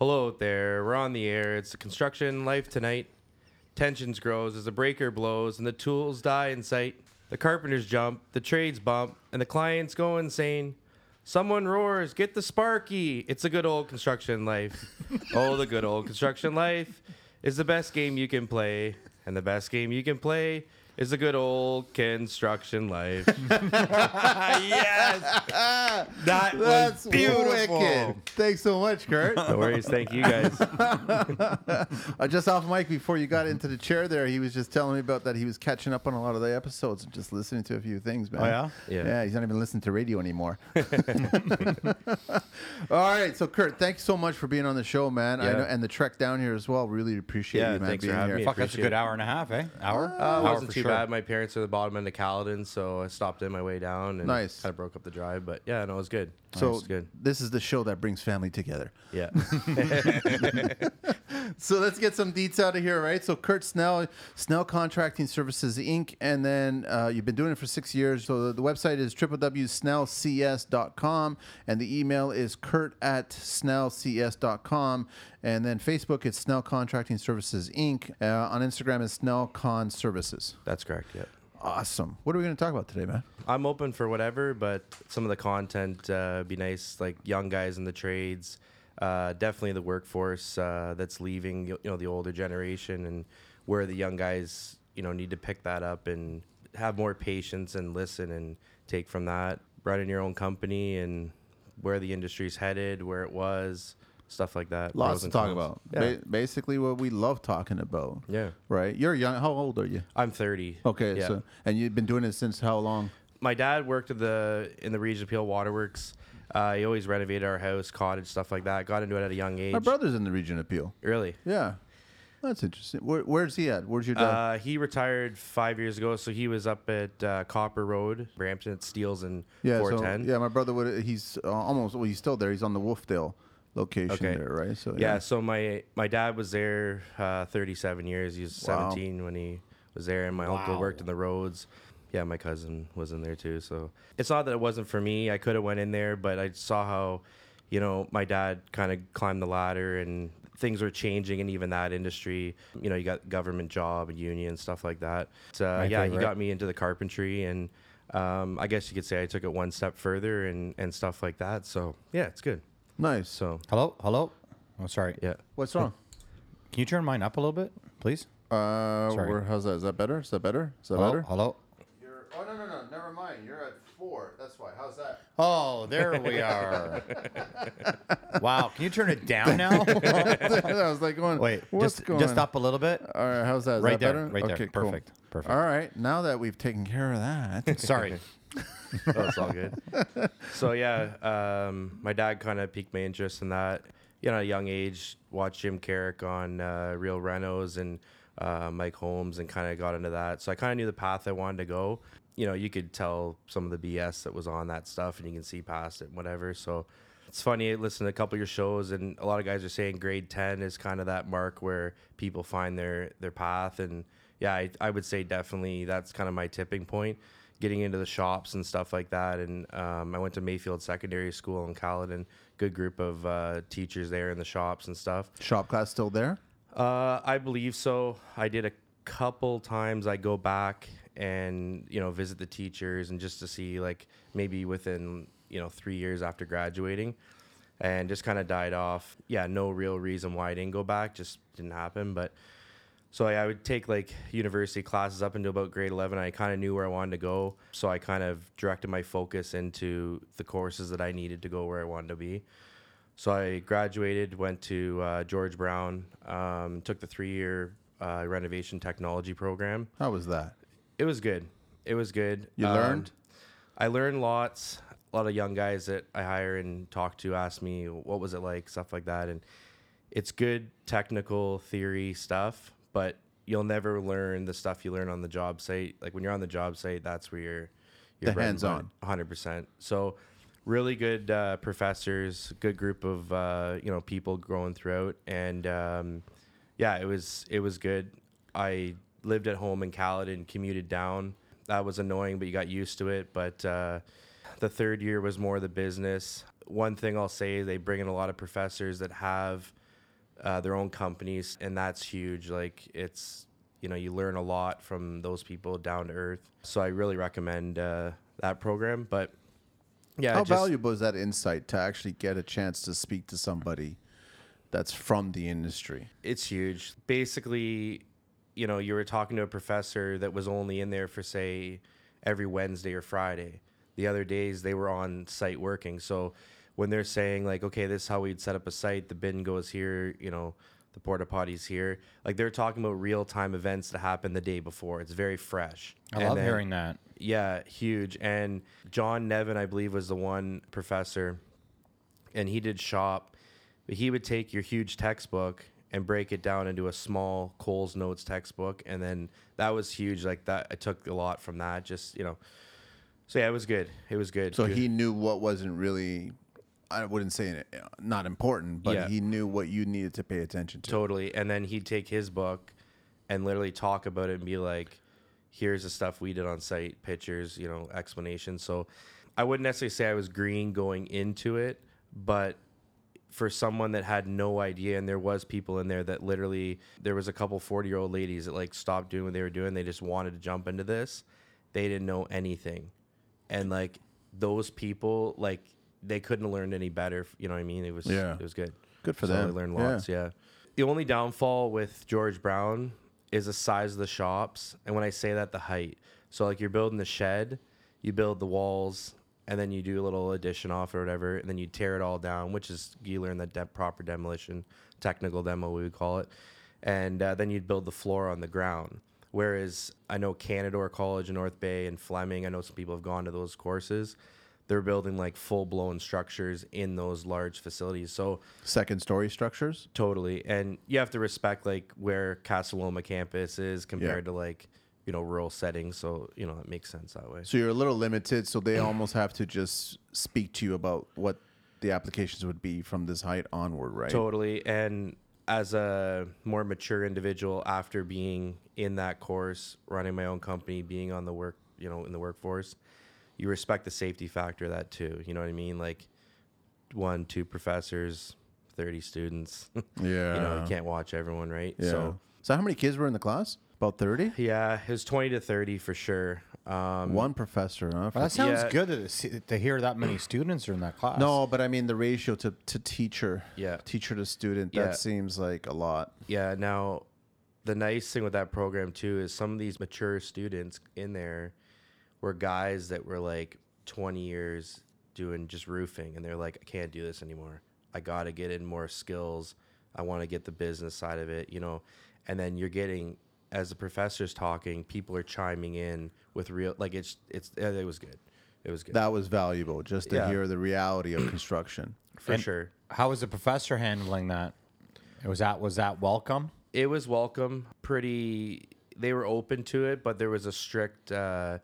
Hello there. We're on the air. It's the construction life tonight. Tensions grows as the breaker blows and the tools die in sight. The carpenters jump, the trades bump, and the clients go insane. Someone roars, "Get the Sparky!" It's a good old construction life. oh, the good old construction life is the best game you can play, and the best game you can play is a good old construction life. yes, that That's was beautiful. wicked. Thanks so much, Kurt. no worries. Thank you guys. uh, just off mic before you got into the chair there, he was just telling me about that he was catching up on a lot of the episodes and just listening to a few things, man. Oh, yeah? Yeah. Yeah, he's not even listening to radio anymore. All right, so Kurt, thanks so much for being on the show, man. I Yeah. know, and the trek down here as well. Really appreciate Yeah, you, man, thanks for being having here. me. Fuck, that's a Appreciate good it. hour and a half, eh? Hour? Uh, Hour wasn't for too sure. bad. My parents are the bottom end of Caledon, so I stopped in my way down and Nice. kind of broke up the drive. But yeah, no, it was good. So was good. this is the show that brings family together. Yeah. So let's get some deets out of here, right? So Kurt Snell, Snell Contracting Services Inc., and then uh, you've been doing it for six years. So the, the website is www.snellcs.com, and the email is kurt at snellcs.com, and then Facebook it's Snell Contracting Services Inc. Uh, on Instagram is Snell Con Services. That's correct. Yeah. Awesome. What are we going to talk about today, man? I'm open for whatever, but some of the content uh, be nice, like young guys in the trades. Uh, definitely the workforce uh, that's leaving, you know, the older generation, and where the young guys, you know, need to pick that up and have more patience and listen and take from that. Running your own company and where the industry's headed, where it was, stuff like that. Lots to talk cons. about. Yeah. Ba- basically, what we love talking about. yeah. Right? You're young. How old are you? I'm 30. Okay. Yeah. So, and you've been doing it since how long? my dad worked at the in the Region of Peel Waterworks. Uh, he always renovated our house, cottage, stuff like that. Got into it at a young age. My brother's in the Region of Peel. Really? Yeah, that's interesting. Where, where's he at? Where's your dad? Uh, he retired five years ago, so he was up at uh, Copper Road, Brampton at Steeles and yeah, so 410. yeah, my brother would. He's uh, almost. Well, he's still there. He's on the Wolfedale location Okay. there, right? So yeah. So my my dad was there uh, 37 years. He was Wow. 17 when he was there, and my uncle worked in the roads. Yeah, my cousin was in there too. So it's not that it wasn't for me. I could have went in there, but I saw how, you know, my dad kind of climbed the ladder and things were changing and even that industry. You know, you got government job, and union, stuff like that. So My yeah, he got me into the carpentry and. Um, I guess you could say I took it one step further and, and stuff like that. So yeah, it's good. Nice. So Hello? Hello? Oh, sorry. yeah, What's wrong? Can you turn mine up a little bit, please? Uh, Sorry. where, how's that? Is that better? Is that better? Is that Hello? better? Hello? You're, oh no no no! Never mind. You're at four. That's why. How's that? Oh, there we are. wow. Can you turn it down now? I was like going. Wait, what's just, going? just up a little bit. All right. How's that? Is Right that there, better? right there. Okay, cool. Perfect, perfect. All right. Now that we've taken care of that. Sorry. Oh, it's all good. so yeah, um, my dad kind of piqued my interest in that. You know, at a young age, watched Jim Caruk on uh, Real Renos and uh, Mike Holmes, and kind of got into that. So I kind of knew the path I wanted to go. You know, you could tell some of the BS that was on that stuff, and you can see past it, and whatever. So it's funny. I listened to a couple of your shows, and a lot of guys are saying grade ten is kind of that mark where people find their their path, and yeah, I, I would say definitely that's kind of my tipping point getting into the shops and stuff like that. And um, I went to Mayfield Secondary School in Caledon. Good group of uh, teachers there in the shops and stuff. Shop class still there? Uh, I believe so. I did a couple times. I go back and you know visit the teachers and just to see like maybe within you know three years after graduating, and just kind of died off. Yeah, no real reason why I didn't go back. Just didn't happen. But so I, I would take like university classes up until about grade 11. I kind of knew where I wanted to go. So I kind of directed my focus into the courses that I needed to go where I wanted to be. So I graduated, went to uh, George Brown, um, took the three year uh, renovation technology program. How was that? It was good. It was good. You Um, learned? I learned lots. A lot of young guys that I hire and talk to ask me what was it like, stuff like that, and it's good technical theory stuff, but you'll never learn the stuff you learn on the job site. Like when you're on the job site, that's where you're you're The hands-on. hundred percent. So really good uh, professors, good group of uh, you know people growing throughout, and um, yeah, it was it was good. I lived at home in Caledon, commuted down. That was annoying, but you got used to it. But uh, the third year was more the business. One thing I'll say they bring in a lot of professors that have uh, their own companies, and that's huge. Like it's you know you learn a lot from those people down to earth. So I really recommend uh, that program. But yeah, How just- valuable is that insight to actually get a chance to speak to somebody that's from the industry? it's huge. Basically, you know, you were talking to a professor that was only in there for say every Wednesday or Friday. The other days they were on site working. So when they're saying like, okay, this is how we'd set up a site, the bin goes here, you know, the porta potties here. Like they're talking about real time events that happened the day before. It's very fresh. I And love then- hearing that. yeah, huge. And John Nevin, I believe, was the one professor, and he did shop. But he would take your huge textbook and break it down into a small Coles Notes textbook, and then that was huge. Like that, I took a lot from that. Just you know, so yeah, it was good. It was good. So Good. he knew what wasn't really, I wouldn't say it- not important, but Yeah. he knew what you needed to pay attention to. Totally. And then he'd take his book and literally talk about it and be like, here's the stuff we did on site, pictures, you know, explanations. So I wouldn't necessarily say I was green going into it, but for someone that had no idea and there was people in there that literally there was a couple 40 year old ladies that like stopped doing what they were doing they just wanted to jump into this they didn't know anything and like those people like they couldn't have learned any better you know what i mean it was Yeah. it was good Good for so them. I learned Yeah. lots. Yeah. The only downfall with George Brown is the size of the shops, and when I say that, the height. So like you're building the shed, you build the walls, and then you do a little addition off or whatever, and then you tear it all down, which is you learn the de- proper demolition, technical demo we would call it, and uh, then you'd build the floor on the ground. Whereas I know Canadore College in North Bay and Fleming, I know some people have gone to those courses. They're building like full blown structures in those large facilities. So Second story structures? Totally. And you have to respect like where Casa Loma campus is compared to like, you know, rural settings. So, you know, it makes sense that way. So you're a little limited, so they almost have to just speak to you about what the applications would be from this height onward, right? Totally. And as a more mature individual after being in that course, running my own company, being on the work, you know, in the workforce, you respect the safety factor of that too. You know what I mean? Like one, two professors, 30 students. Yeah. you know, you can't watch everyone, right? Yeah. So, So, how many kids were in the class? About 30? yeah, it was 20 to 30 for sure. Um, One professor, huh? Well, that sounds Yeah. good to, see, to hear that many students are in that class. no, but I mean the ratio to, to teacher. Yeah. Teacher to student. Yeah. That seems like a lot. Yeah. Now, the nice thing with that program too is some of these mature students in there were guys that were like 20 years doing just roofing, and they're like, I can't do this anymore. I got to get in more skills. I want to get the business side of it, you know. And then you're getting, as the professor's talking, people are chiming in with real, like it's it's it was good. It was good That was valuable just to Yeah. hear the reality of construction. for And sure. How was the professor handling that? Was that was that welcome? it was welcome pretty they were open to it but there was a strict uh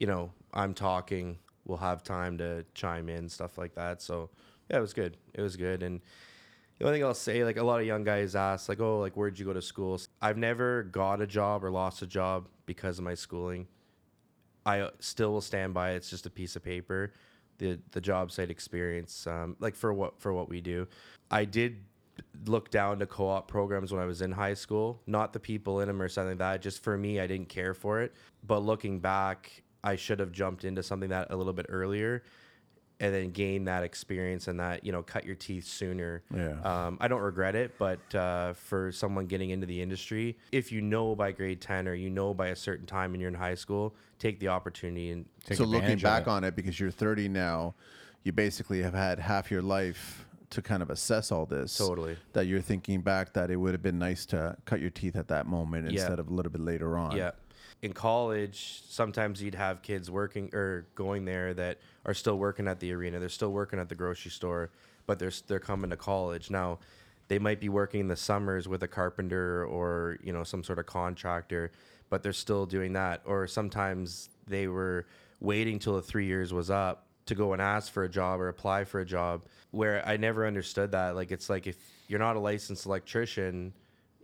you know i'm talking we'll have time to chime in stuff like that so yeah it was good it was good and the only thing i'll say like a lot of young guys ask like oh like where'd you go to school i've never got a job or lost a job because of my schooling I uh, still will stand by it. It's just a piece of paper. The the job site experience, um, like for what for what we do, I did look down to co-op programs when I was in high school. Not the people in them or something like that. Just for me, I didn't care for it. But looking back, I should have jumped into something that a little bit earlier, and then gain that experience and that you know cut your teeth sooner. Yeah. Um, I don't regret it, but uh, for someone getting into the industry, if you know by grade 10 or you know by a certain time and you're in high school, take the opportunity and Take so looking back it. on it, because you're 30 now, you basically have had half your life to kind of assess all this. Totally. That you're thinking back that it would have been nice to cut your teeth at that moment Yeah. instead of a little bit later on. Yeah. In college, sometimes you'd have kids working or going there that are still working at the arena. They're still working at the grocery store, but they're they're coming to college now. They might be working in the summers with a carpenter or you know some sort of contractor, but they're still doing that. Or sometimes they were waiting till the three years was up to go and ask for a job or apply for a job. Where I never understood that. Like it's like if you're not a licensed electrician,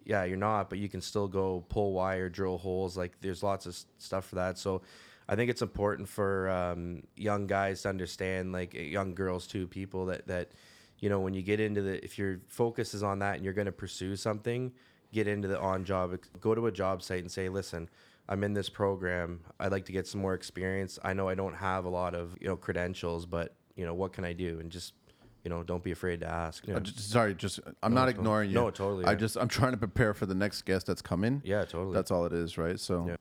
yeah, you're not, but you can still go pull wire, drill holes. Like there's lots of stuff for that. So I think it's important for um, young guys to understand, like young girls too, people that that you know, when you get into the, if your focus is on that and you're going to pursue something, get into the on job, go to a job site and say, listen, I'm in this program. I'd like to get some more experience. I know I don't have a lot of, you know, credentials, but, you know, what can I do? And just, you know, don't be afraid to ask. Uh, just- sorry, just I'm not ignoring you. No, totally, I yeah. just I'm trying to prepare for the next guest that's coming. Yeah, totally. That's all it is, right? So Yeah.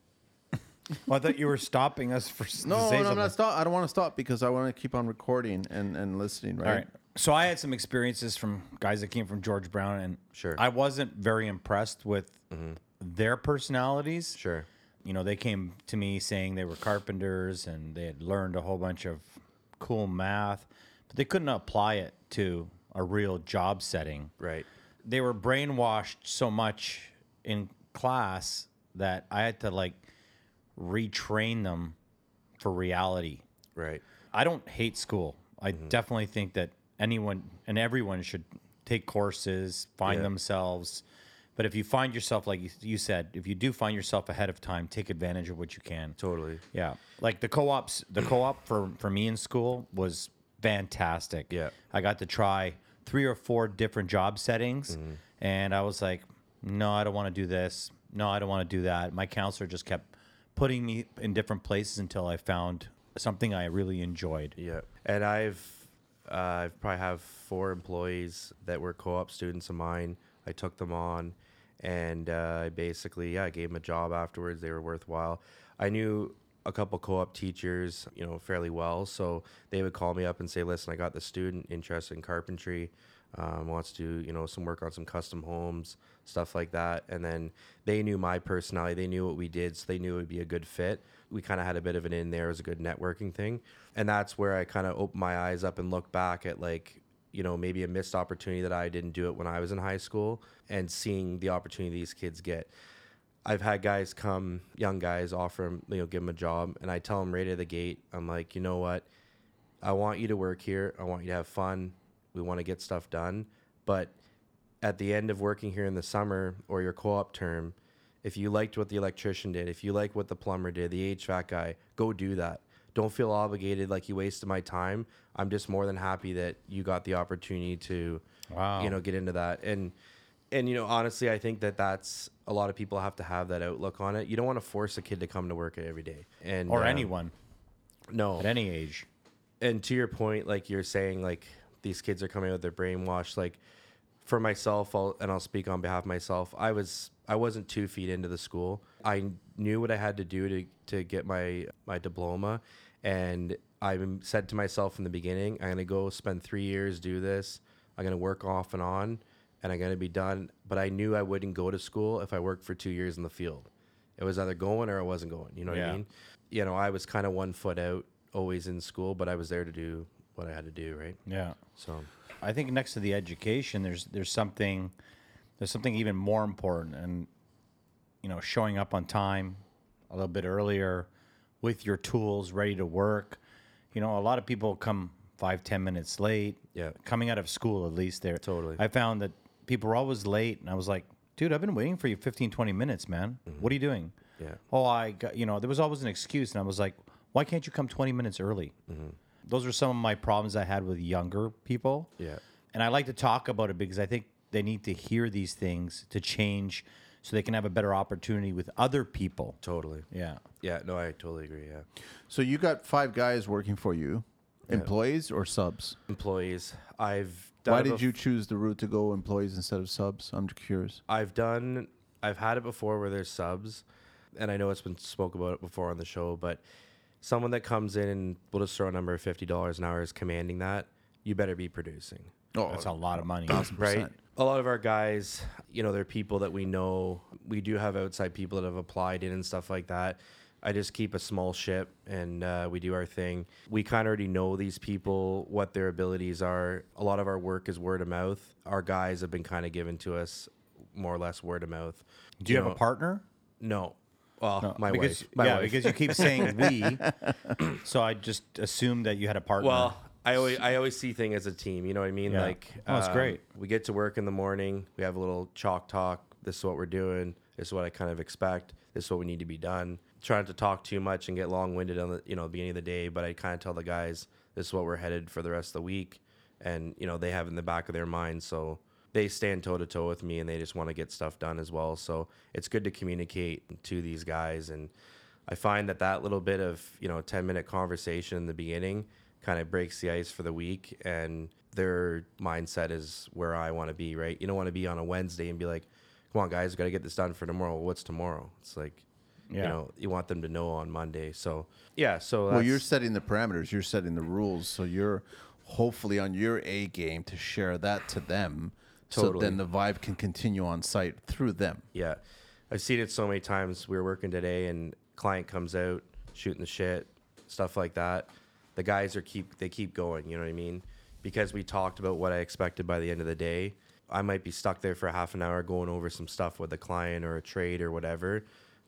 Well, I thought you were stopping us for s- to no, say no, I'm something. not stop. I don't want to stop because I want to keep on recording and and listening, right? All right. So I had some experiences from guys that came from George Brown, and Sure. I wasn't very impressed with their personalities. Sure. You know, they came to me saying they were carpenters and they had learned a whole bunch of cool math, but they couldn't apply it to a real job setting. Right. They were brainwashed so much in class that I had to like retrain them for reality. Right. I don't hate school. I mm-hmm. definitely think that anyone and everyone should take courses, find Yeah. themselves. But if you find yourself, like you- you said, if you do find yourself ahead of time, take advantage of what you can. Totally. Yeah, like the co-ops. The co-op for for me in school was fantastic. Yeah. I got to try three or four different job settings, and I was like, no, I don't want to do this. No, I don't want to do that. My counselor just kept putting me in different places until I found something I really enjoyed. Yeah, and I've uh, I probably have four employees that were co-op students of mine. I took them on, and uh, I basically yeah I gave them a job afterwards. They were worthwhile. I knew a couple co-op teachers, you know, fairly well, so they would call me up and say, "Listen, I got the student interested in carpentry." Um, wants to you know some work on some custom homes stuff like that. And then they knew my personality. They knew what we did so they knew it would be a good fit. We kind of had a bit of an in there as a good networking thing. And that's where i kind of opened my eyes up and looked back at like you know maybe a missed opportunity that i didn't do it when i was in high school and seeing the opportunity these kids get I've had guys come, young guys, offer them, you know, give them a job, and I tell them right at the gate, I'm like, you know what, I want you to work here. I want you to have fun. We want to get stuff done, but at the end of working here in the summer or your co-op term, if you liked what the electrician did, if you like what the plumber did, the HVAC guy, go do that. Don't feel obligated like you wasted my time. I'm just more than happy that you got the opportunity to, Wow. you know, get into that. And and you know, honestly, I think that that's a lot of people have to have that outlook on it. You don't want to force a kid to come to work every day, and Or um, anyone No, at any age. and to your point, like you're saying, like these kids are coming out their brainwashed. Like for myself, I'll, and I'll speak on behalf of myself. I was I wasn't two feet into the school. I knew what I had to do to to get my my diploma, and I said to myself in the beginning, I'm gonna go spend three years do this. I'm gonna work off and on, and I'm gonna be done. But I knew I wouldn't go to school if I worked for two years in the field. It was either going or I wasn't going. You know what Yeah. I mean? You know, I was kind of one foot out, always in school, but I was there to do what I had to do, right? Yeah. So, I think next to the education, there's there's something there's something even more important, and you know, showing up on time a little bit earlier with your tools ready to work. You know, a lot of people come five ten minutes late. Yeah. coming out of school at least. There, Totally. I found that people were always late, and I was like, dude, I've been waiting for you 15, 20 minutes, man. Mm-hmm. What are you doing? Yeah. Oh, I got you know, there was always an excuse, and I was like, why can't you come twenty minutes early? Mm-hmm. Those are some of my problems I had with younger people. Yeah. And I like to talk about it because I think they need to hear these things to change so they can have a better opportunity with other people. totally. Yeah. Yeah, no, I totally agree. Yeah. So you got five guys working for you, employees or subs? Employees, I've done Why did you choose the route to go employees instead of subs? I'm curious. I've done, I've had it before where there's subs, and I know it's been spoke about it before on the show, but someone that comes in and we'll just throw a number of fifty dollars an hour is commanding that, you better be producing. Oh, That's a lot of money. right? A lot of our guys, you know, they're people that we know. We do have outside people that have applied in and stuff like that. I just keep a small ship and uh, we do our thing. We kind of already know these people, what their abilities are. A lot of our work is word of mouth. Our guys have been kind of given to us more or less word of mouth. Do you have know, a partner? No. Well, my because, wife. My yeah, wife. because you keep saying we. so I just assumed that you had a partner. Well, I always I always see things as a team. You know what I mean? Yeah. Like, Oh, that's um, great. We get to work in the morning. We have a little chalk talk. This is what we're doing. This is what I kind of expect. This is what we need to be done. Trying to talk too much and get long winded on the you know beginning of the day, but I kind of tell the guys this is what we're headed for the rest of the week, and you know they have in the back of their mind. So they stand toe to toe with me, and they just want to get stuff done as well. So it's good to communicate to these guys, and I find that that little bit of you know ten minute conversation in the beginning kind of breaks the ice for the week, and their mindset is where I want to be. Right? You don't want to be on a Wednesday and be like, "Come on, guys, got to get this done for tomorrow." What's tomorrow? It's like you know you want them to know on Monday. So yeah, so Well, you're setting the parameters. You're setting the rules. So you're hopefully on your A game to share that to them. So then the vibe can continue on site through them. Yeah, I've seen it so many times. We were working today, and client comes out shooting the shit, stuff like that. The guys are keep they keep going. You know what I mean? Because we talked about what I expected by the end of the day. I might be stuck there for half an hour going over some stuff with a client or a trade or whatever.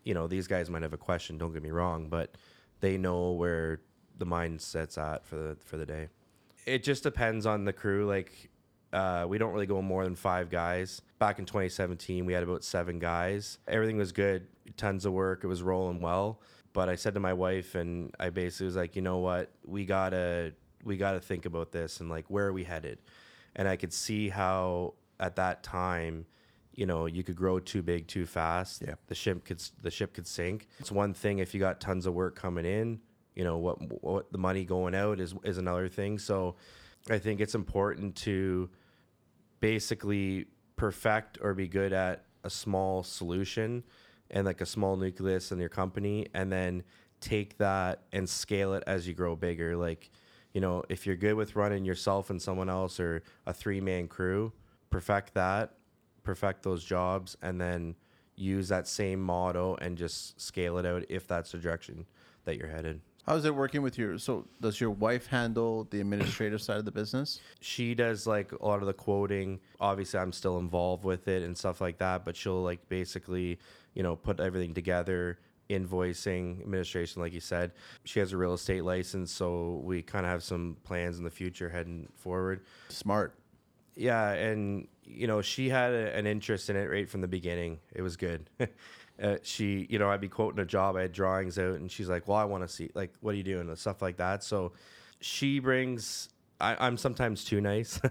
You know, these guys might have a question. Don't get me wrong, but they know where the mindset's at for the for the day. It just depends on the crew. Like uh, we don't really go more than five guys. Back in 2017, we had about seven guys. Everything was good, tons of work. It was rolling well. But I said to my wife, and I basically was like, you know what, we gotta we gotta think about this and like where are we headed? And I could see how at that time, you know, you could grow too big too fast. Yeah. the ship could the ship could sink. It's one thing if you got tons of work coming in. You know what what the money going out is is another thing. So I think it's important to basically perfect or be good at a small solution and like a small nucleus in your company and then take that and scale it as you grow bigger like you know if you're good with running yourself and someone else or a three man crew perfect that perfect those jobs and then use that same motto and just scale it out if that's the direction that you're headed How's it working with your? So does your wife handle the administrative side of the business? she does like a lot of the quoting obviously i'm still involved with it and stuff like that but she'll like basically you know put everything together invoicing administration like you said she has a real estate license so we kind of have some plans in the future heading forward Smart. yeah and you know she had a, an interest in it right from the beginning. It was good. Uh, she you know i'd be quoting a job i had drawings out and she's like well i want to see like what are you doing? and stuff like that. So she brings I, i'm sometimes too nice.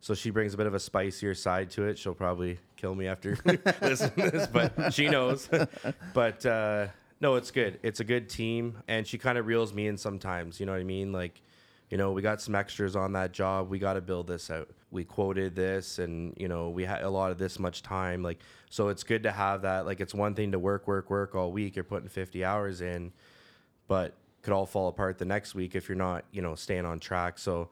So she brings a bit of a spicier side to it. She'll probably kill me after listening to this but she knows. But uh no it's good. It's a good team and she kind of reels me in sometimes you know what i mean? Like you know, we got some extras on that job. We got to build this out. We quoted this, and you know, we had a lot of this much time. Like, so it's good to have that. Like, it's one thing to work, work, work all week. You're putting 50 hours in, but could all fall apart the next week if you're not, you know, staying on track. So,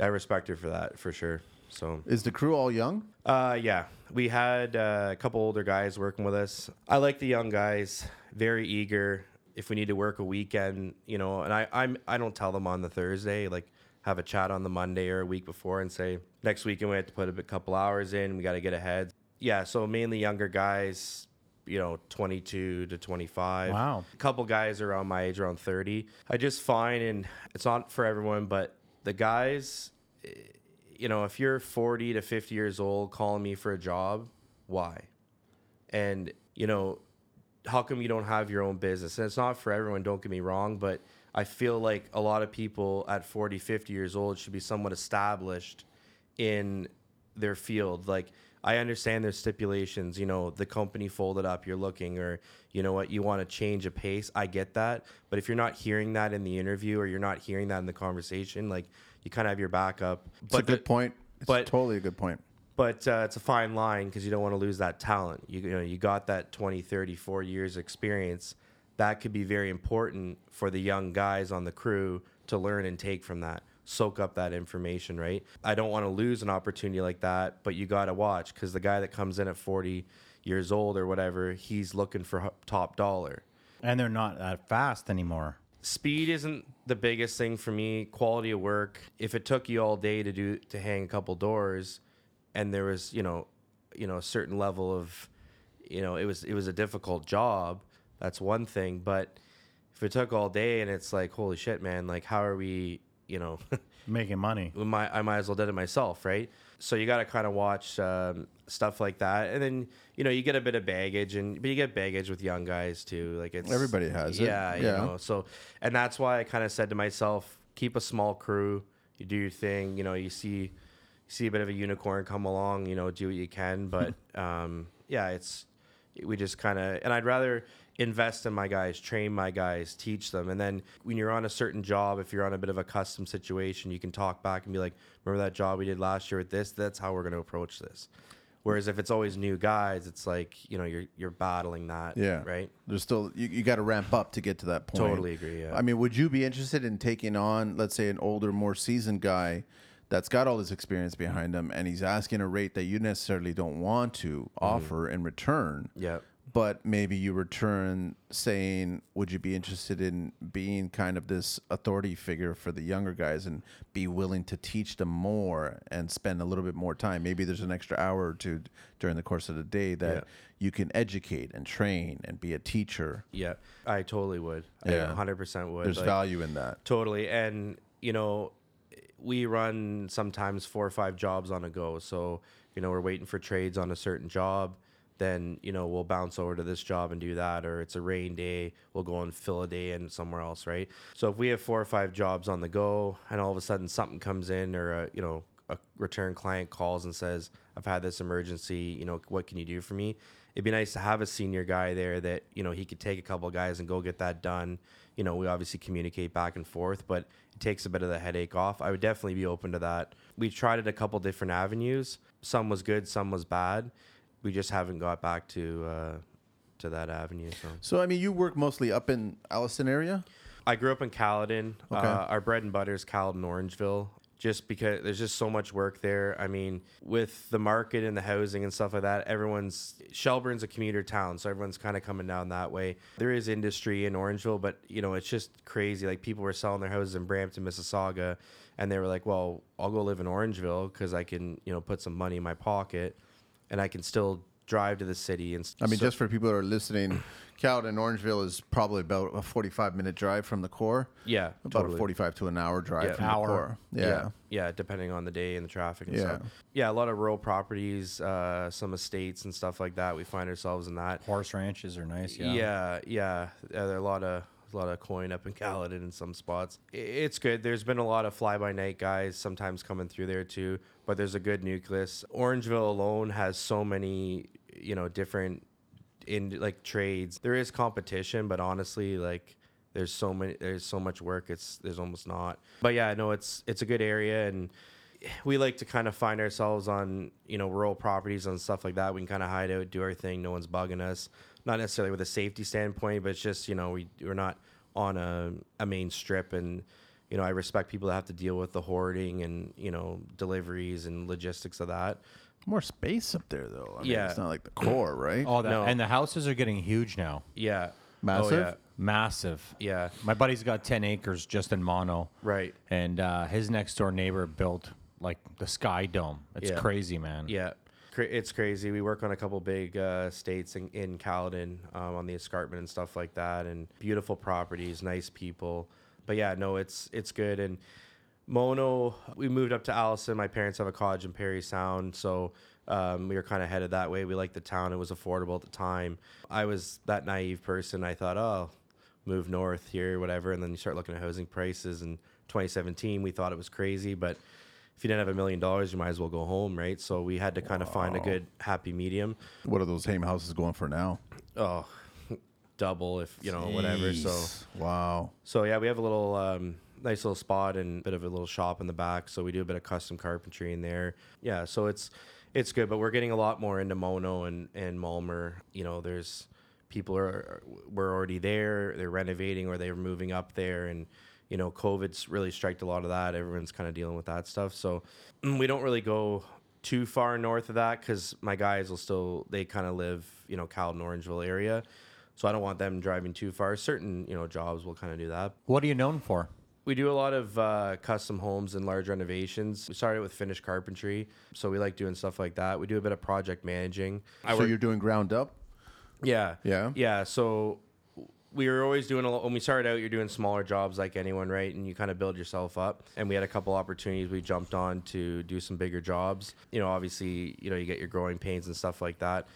I respect her for that for sure. So, Is the crew all young? uh, yeah, we had uh, a couple older guys working with us. I like the young guys, very eager. If we need to work a weekend, you know, and I I'm I don't tell them on the Thursday, like have a chat on the Monday or a week before and say next weekend we have to put a couple hours in. We got to get ahead. Yeah, so mainly younger guys, you know, 22 to 25. Wow. A couple guys around my age, around 30. I just find, and it's not for everyone, but the guys, eh, you know, if you're 40 to 50 years old calling me for a job, why? And, you know, how come you don't have your own business? And it's not for everyone, don't get me wrong, but I feel like a lot of people at 40, 50 years old should be somewhat established in their field. Like, I understand there's stipulations, you know, the company folded up, you're looking, or you know what, you want to change a pace. I get that. But if you're not hearing that in the interview or you're not hearing that in the conversation, like, you kind of have your backup. It's a good the- point. It's but- totally a good point. But uh, it's a fine line because you don't want to lose that talent. You, you know, you got that 20, 30, 40 years experience. That could be very important for the young guys on the crew to learn and take from that. Soak up that information, right? I don't want to lose an opportunity like that, but you got to watch because the guy that comes in at 40 years old or whatever, he's looking for top dollar And they're not that fast anymore. speed isn't the biggest thing for me quality of work if it took you all day to do to hang a couple doors and there was you know you know a certain level of you know it was it was a difficult job that's one thing but if it took all day and it's like holy shit man like how are we you know Making money. we might, I might as well did it myself, right? So you got to kind of watch um, stuff like that, and then you know you get a bit of baggage, and but you get baggage with young guys too. Like it's Everybody has it. yeah, you know. So and that's why I kind of said to myself, keep a small crew, you do your thing. You know, you see you see a bit of a unicorn come along. You know, do what you can. But um, yeah, it's we just kind of and I'd rather invest in my guys, train my guys, teach them, and then when you're on a certain job, if you're on a bit of a custom situation, you can talk back and be like, "Remember that job we did last year with this? That's how we're going to approach this." Whereas if it's always new guys, it's like you know you're you're battling that. Yeah. Right. There's still you, you got to ramp up to get to that point. Totally agree, yeah. I mean, would you be interested in taking on, let's say, an older, more seasoned guy that's got all this experience behind him, and he's asking a rate that you necessarily don't want to Mm-hmm. offer in return? Yeah. But maybe you return saying, "Would you be interested in being kind of this authority figure for the younger guys and be willing to teach them more and spend a little bit more time? Maybe there's an extra hour or two during the course of the day that Yeah. you can educate and train and be a teacher. Yeah. I totally would. Yeah. I 100% would. There's Like, value in that. Totally. And, you know, we run sometimes four or five jobs on a go. So, you know, we're waiting for trades on a certain job. Then, you know, we'll bounce over to this job and do that. Or it's a rain day, we'll go and fill a day in somewhere else, right? So if we have four or five jobs on the go and all of a sudden something comes in or, a, you know, a return client calls and says, I've had this emergency, you know, what can you do for me? It'd be nice to have a senior guy there that, you know, he could take a couple guys and go get that done. You know, we obviously communicate back and forth, but it takes a bit of the headache off. I would definitely be open to that. We tried it a couple different avenues. Some was good, some was bad. We just haven't got back to uh, to that avenue. So So I mean, you work mostly up in Alliston area. I grew up in Caledon. Okay. Uh, our bread and butter is Caledon, Orangeville. Just because there's just so much work there. I mean, with the market and the housing and stuff like that, everyone's Shelburne's a commuter town, so everyone's kind of coming down that way. There is industry in Orangeville, but you know, it's just crazy. Like people were selling their houses in Brampton, Mississauga, and they were like, "Well, I'll go live in Orangeville because I can, you know, put some money in my pocket, and I can still drive to the city." And I mean, so- just for people that are listening, Caledon, Orangeville is probably about a 45 minute drive from the core. yeah, About totally. a 45 to an hour drive Yeah. from Hour. the core. Yeah. yeah, yeah, depending on the day and the traffic and Yeah. stuff. Yeah, a lot of rural properties, uh, some estates and stuff like that. We find ourselves in that. Horse ranches are nice. Yeah. Yeah, yeah. Uh, there are a lot of a lot of coin up in Caledon in some spots. It's good. There's been a lot of fly by night guys sometimes coming through there too, but there's a good nucleus. Orangeville alone has so many, you know, different in like trades. There is competition, but honestly, like there's so many there's so much work it's there's almost not. But yeah, no, it's it's a good area and we like to kind of find ourselves on you know rural properties and stuff like that. We can kind of hide out, do our thing. No one's bugging us. Not necessarily with a safety standpoint, but it's just you know we we're not on a, a main strip, and you know I respect people that have to deal with the hoarding and you know deliveries and logistics of that. More space up there, though. I mean, Yeah. It's not like the core, right? Oh, that, No. and the houses are getting huge now. Yeah, Massive? Oh, Massive. yeah, yeah, My buddy's got 10 acres just in Mono. right. And uh, his next door neighbor built like the Sky Dome. It's Yeah. crazy, man. Yeah, Cra- it's crazy. We work on a couple big uh, states in, in Caledon um, on the escarpment and stuff like that, and beautiful properties, nice people. But yeah, no, it's it's good. And Mono, we moved up to Alliston. My parents have a cottage in Parry Sound, so um, we were kind of headed that way. We liked the town; it was affordable at the time. I was that naive person. I thought, oh, move north here, whatever. And then you start looking at housing prices. In 2017, we thought it was crazy, but if you didn't have a million dollars, you might as well go home, right? So we had to kind of find a good happy medium. What are those same houses going for now? Oh, double if you know whatever. So wow. so yeah, we have a little um, nice little spot and a bit of a little shop in the back. So we do a bit of custom carpentry in there. Yeah, so it's it's good, but we're getting a lot more into Mono and and Mulmur. You know, there's people are were already there. They're renovating or they're moving up there, and you know, COVID's really striked a lot of that. Everyone's kind of dealing with that stuff. So mm, we don't really go too far north of that because my guys will still they kind of live you know Caledon Orangeville area. So I don't want them driving too far. Certain you know jobs will kind of do that. What are you known for? We do a lot of uh, custom homes and large renovations. We started with finished carpentry, so we like doing stuff like that. We do a bit of project managing. So work- you're doing ground up? yeah, Yeah? yeah. So we were always doing a lot. When we started out, you're doing smaller jobs like anyone, right? And you kind of build yourself up. And we had a couple opportunities we jumped on to do some bigger jobs. You know, obviously, you know, you get your growing pains and stuff like that.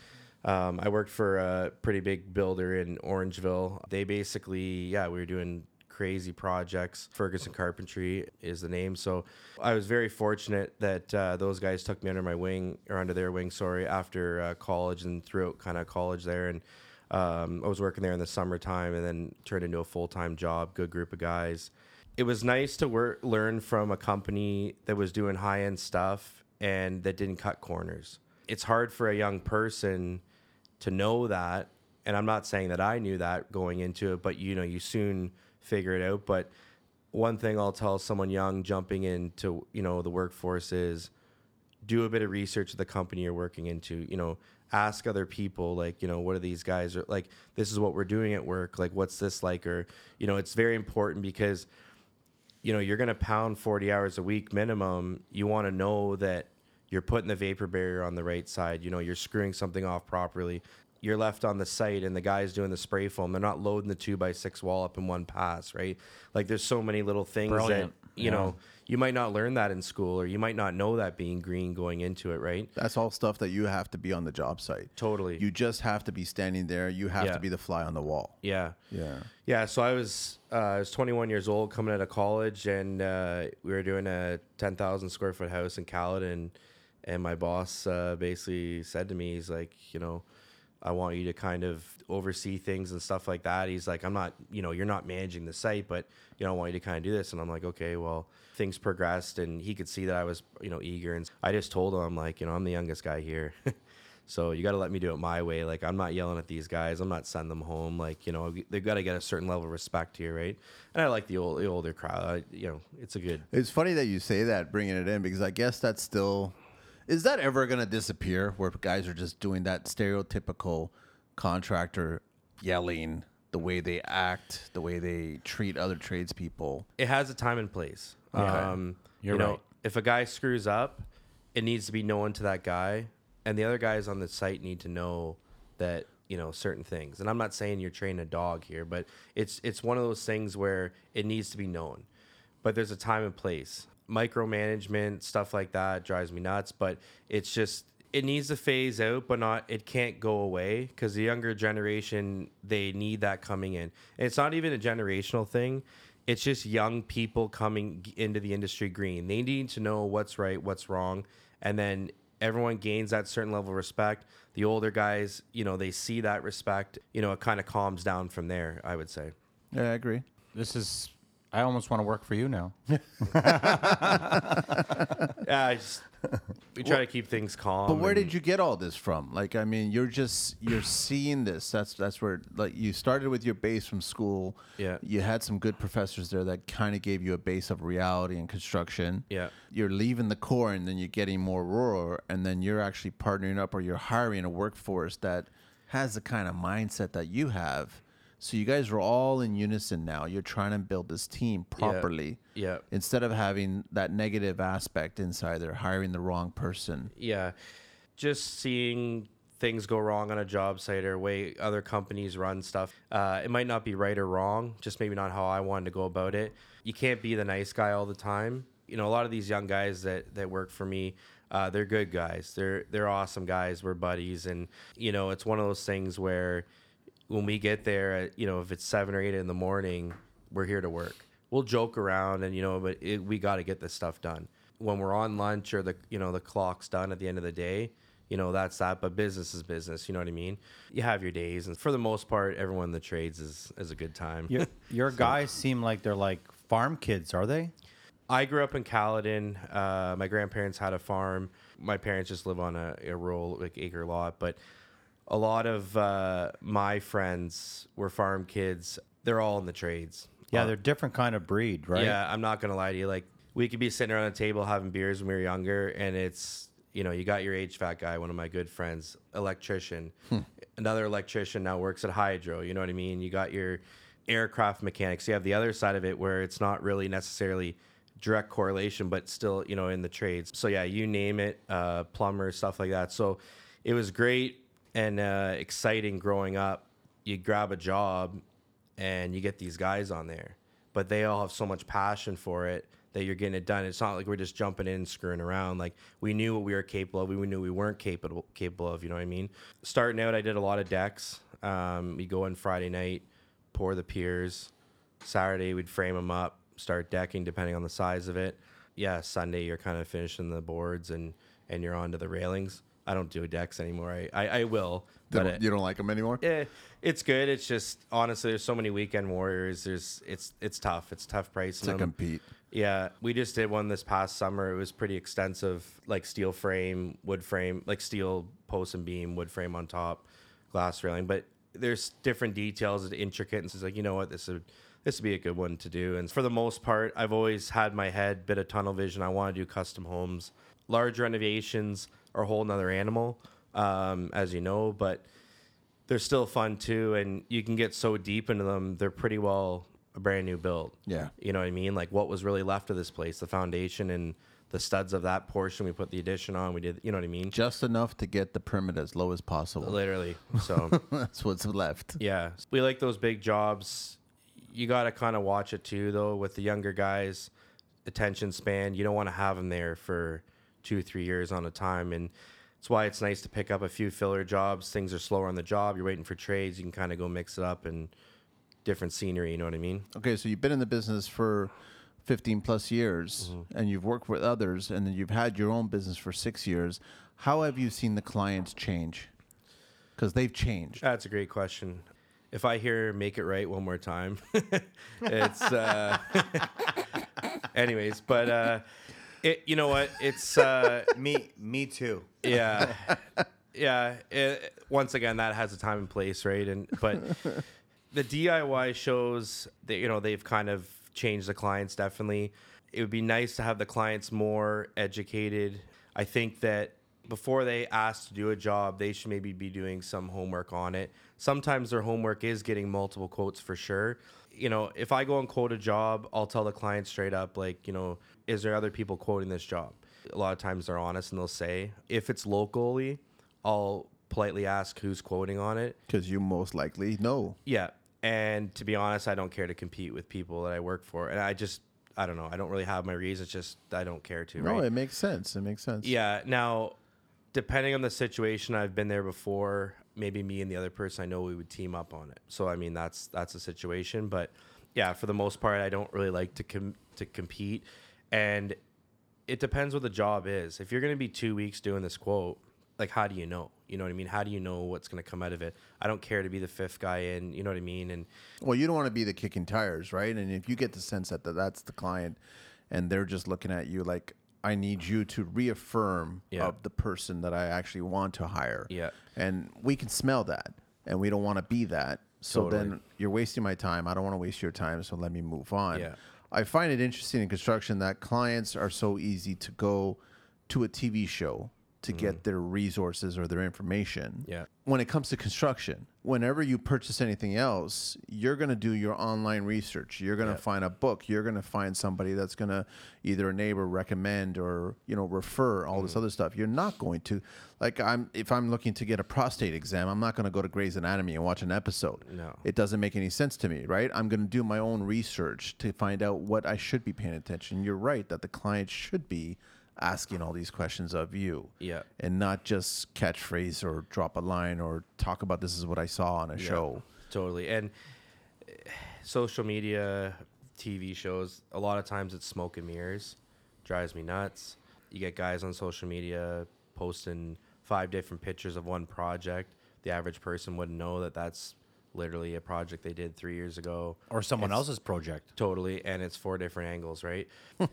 Um, I worked for a pretty big builder in Orangeville. They basically, yeah, we were doing crazy projects. Ferguson Carpentry is the name. So I was very fortunate that uh, those guys took me under my wing or under their wing, sorry, after uh, college and throughout kind of college there. And um, I was working there in the summertime and then turned into a full time job. Good group of guys. It was nice to work, learn from a company that was doing high end stuff and that didn't cut corners. It's hard for a young person to know that and I'm not saying that I knew that going into it, but you know, you soon figure it out. But one thing I'll tell someone young jumping into you know the workforce is do a bit of research of the company you're working into. You know, ask other people like you know what are these guys or like this is what we're doing at work. Like what's this like or you know it's very important because you know you're gonna pound 40 hours a week minimum. You want to know that you're putting the vapor barrier on the right side. You know, you're screwing something off properly you're left on the site and the guy's doing the spray foam. They're not loading the two by six wall up in one pass, right? Like there's so many little things Brilliant. that you Yeah. know you might not learn that in school, or you might not know that being green going into it, right? That's all stuff that you have to be on the job site. Totally. You just have to be standing there. You have Yeah. to be the fly on the wall. Yeah. Yeah. Yeah, so I was uh, I was 21 years old coming out of college, and uh, we were doing a 10,000 square foot house in Caledon, and my boss uh, basically said to me, he's like, you know, I want you to kind of oversee things and stuff like that. He's like, I'm not, you know, you're not managing the site, but you know, I want you to kind of do this. And I'm like, okay, well, things progressed, and he could see that I was, you know, eager, and I just told him, I'm like, you know, I'm the youngest guy here. So you got to let me do it my way. Like I'm not yelling at these guys. I'm not sending them home. Like you know they've got to get a certain level of respect here, right? And I like the old the older crowd. I, you know it's a good. It's funny that you say that, bringing it in, because I guess that's still. Is that ever going to disappear where guys are just doing that stereotypical contractor yelling, the way they act, the way they treat other tradespeople? It has a time and place. Um, You're you know, right. if a guy screws up, it needs to be known to that guy, and the other guys on the site need to know that you know certain things. And I'm not saying you're training a dog here, but it's it's one of those things where it needs to be known. But there's a time and place. Micromanagement stuff like that drives me nuts. But it's just it needs to phase out, but not it can't go away because the younger generation they need that coming in. And it's not even a generational thing. It's just young people coming into the industry green. They need to know what's right, what's wrong, and then everyone gains that certain level of respect. The older guys, you know, they see that respect. You know, it kind of calms down from there. I would say. Yeah, I agree. This is. I almost want to work for you now. Yeah, I just, we try to keep things calm. But where and- did you get all this from? Like, I mean, you're just you're seeing this. That's that's where like you started with your base from school. Yeah. You had some good professors there that kind of gave you a base of reality and construction. Yeah. You're leaving the core and then you're getting more rural, and then you're actually partnering up or you're hiring a workforce that has the kind of mindset that you have. So you guys are all in unison now. You're trying to build this team properly. Yeah. Instead of having that negative aspect inside there, hiring the wrong person. Yeah. Just seeing things go wrong on a job site or way other companies run stuff. Uh, it might not be right or wrong, just maybe not how I wanted to go about it. You can't be the nice guy all the time. You know, a lot of these young guys that, that work for me, uh, they're good guys. They're they're awesome guys. We're buddies, and you know, it's one of those things where when we get there, at, you know, if it's seven or eight in the morning, we're here to work. We'll joke around, and you know, but it, we got to get this stuff done. When we're on lunch or the you know the clock's done at the end of the day, you know that's that. But business is business. You know what I mean? You have your days, and for the most part, everyone in the trades is is a good time. Your, your guys seem like they're like farm kids, are they? I grew up in Caledon. Uh, my grandparents had a farm. My parents just live on a, a rural like acre lot, but a lot of uh, my friends were farm kids. They're all in the trades. Yeah, Uh, they're different kind of breed, right? Yeah, I'm not gonna lie to you. Like we could be sitting around a table having beers when we were younger, and it's you know you got your HVAC guy, one of my good friends, electrician, another electrician now works at Hydro. You know what I mean? You got your aircraft mechanics. You have the other side of it where it's not really necessarily direct correlation, but still you know in the trades. So yeah, you name it, uh, plumber stuff like that. So it was great and uh, exciting growing up. You grab a job and you get these guys on there, but they all have so much passion for it that you're getting it done. It's not like we're just jumping in, and screwing around. Like we knew what we were capable of. We knew we weren't capable capable of. You know what I mean? Starting out, I did a lot of decks. Um, we go in Friday night, pour the piers, Saturday we'd frame them up, start decking depending on the size of it. Yeah, Sunday you're kind of finishing the boards and and you're onto the railings. I don't do decks anymore. I I, I will, They but don't- it- you don't like them anymore? yeah, it's good. It's just honestly, there's so many weekend warriors. There's it's it's tough. It's tough pricing To them. compete. Yeah, we just did one this past summer. It was pretty extensive, like steel frame, wood frame, like steel post and beam, wood frame on top, glass railing. But there's different details and intricate, and so it's like you know what, this would this would be a good one to do. And for the most part, I've always had my head bit of tunnel vision. I want to do custom homes. Large renovations are a whole nother animal, um, as you know, but they're still fun too. And you can get so deep into them; they're pretty well a brand new build. Yeah. You know what I mean? Like what was really left of this place, the foundation and the studs of that portion. We put the addition on. We did, you know what I mean? Just enough to get the permit as low as possible. Literally. So That's what's left. yeah, we like those big jobs. You got to kind of watch it too, though, with the younger guys. Attention span. You don't want to have them there for two, three years on a time, and that's why it's nice to pick up a few filler jobs. Things are slower on the job. You're waiting for trades. You can kind of go mix it up and different scenery. You know what I mean? Okay, so you've been in the business for 15 plus years Mm-hmm. and you've worked with others and then you've had your own business for six years. How have you seen the clients change? Because they've changed. That's a great question. If I hear "make it right" one more time, it's. Uh, anyways, but uh, it. You know what? It's. Uh, me, me too. yeah, yeah. It, once again, that has a time and place, right? And but the DIY shows that you know they've kind of changed the clients. Definitely, it would be nice to have the clients more educated. I think that before they ask to do a job, they should maybe be doing some homework on it. Sometimes their homework is getting multiple quotes for sure. You know, if I go and quote a job, I'll tell the client straight up, like, you know, is there other people quoting this job? A lot of times they're honest and they'll say, if it's locally, I'll politely ask who's quoting on it. Because you most likely know. Yeah. And to be honest, I don't care to compete with people that I work for. And I just, I don't know. I don't really have my reasons. Just, I don't care to. No, right? it makes sense. It makes sense. Yeah. Now, depending on the situation, I've been there before. Maybe me and the other person I know we would team up on it. So I mean, that's that's a situation. But yeah, for the most part, I don't really like to com- to compete, and it depends what the job is. If you're going to be two weeks doing this quote, like how do you know? You know what I mean? How do you know what's going to come out of it? I don't care to be the fifth guy in. You know what I mean? And Well, you don't want to be the kicking tires, right? And if you get the sense that that's the client and they're just looking at you like, I need you to reaffirm Yeah. of the person that I actually want to hire. Yeah. And we can smell that and we don't want to be that. So Totally. then you're wasting my time. I don't want to waste your time. So let me move on. Yeah. I find it interesting in construction that clients are so easy to go to a TV show to get their resources or their information. Yeah. when it comes to construction, whenever you purchase anything else, you're going to do your online research. You're going to Yeah. find a book. You're going to find somebody that's going to either a neighbor recommend or, you know, refer all Mm-hmm. this other stuff. You're not going to like I'm if I'm looking to get a prostate exam, I'm not going to go to Grey's Anatomy and watch an episode. No. It doesn't make any sense to me, right? I'm going to do my own research to find out what I should be paying attention. You're right that the client should be asking all these questions of you Yeah. and not just catchphrase or drop a line or talk about this is what I saw on a show. Totally. And eh, social media, TV shows, a lot of times it's smoke and mirrors. Drives me nuts. You get guys on social media posting five different pictures of one project. The average person wouldn't know that that's literally a project they did three years ago. Or someone It's- else's project. Totally, and it's four different angles, right?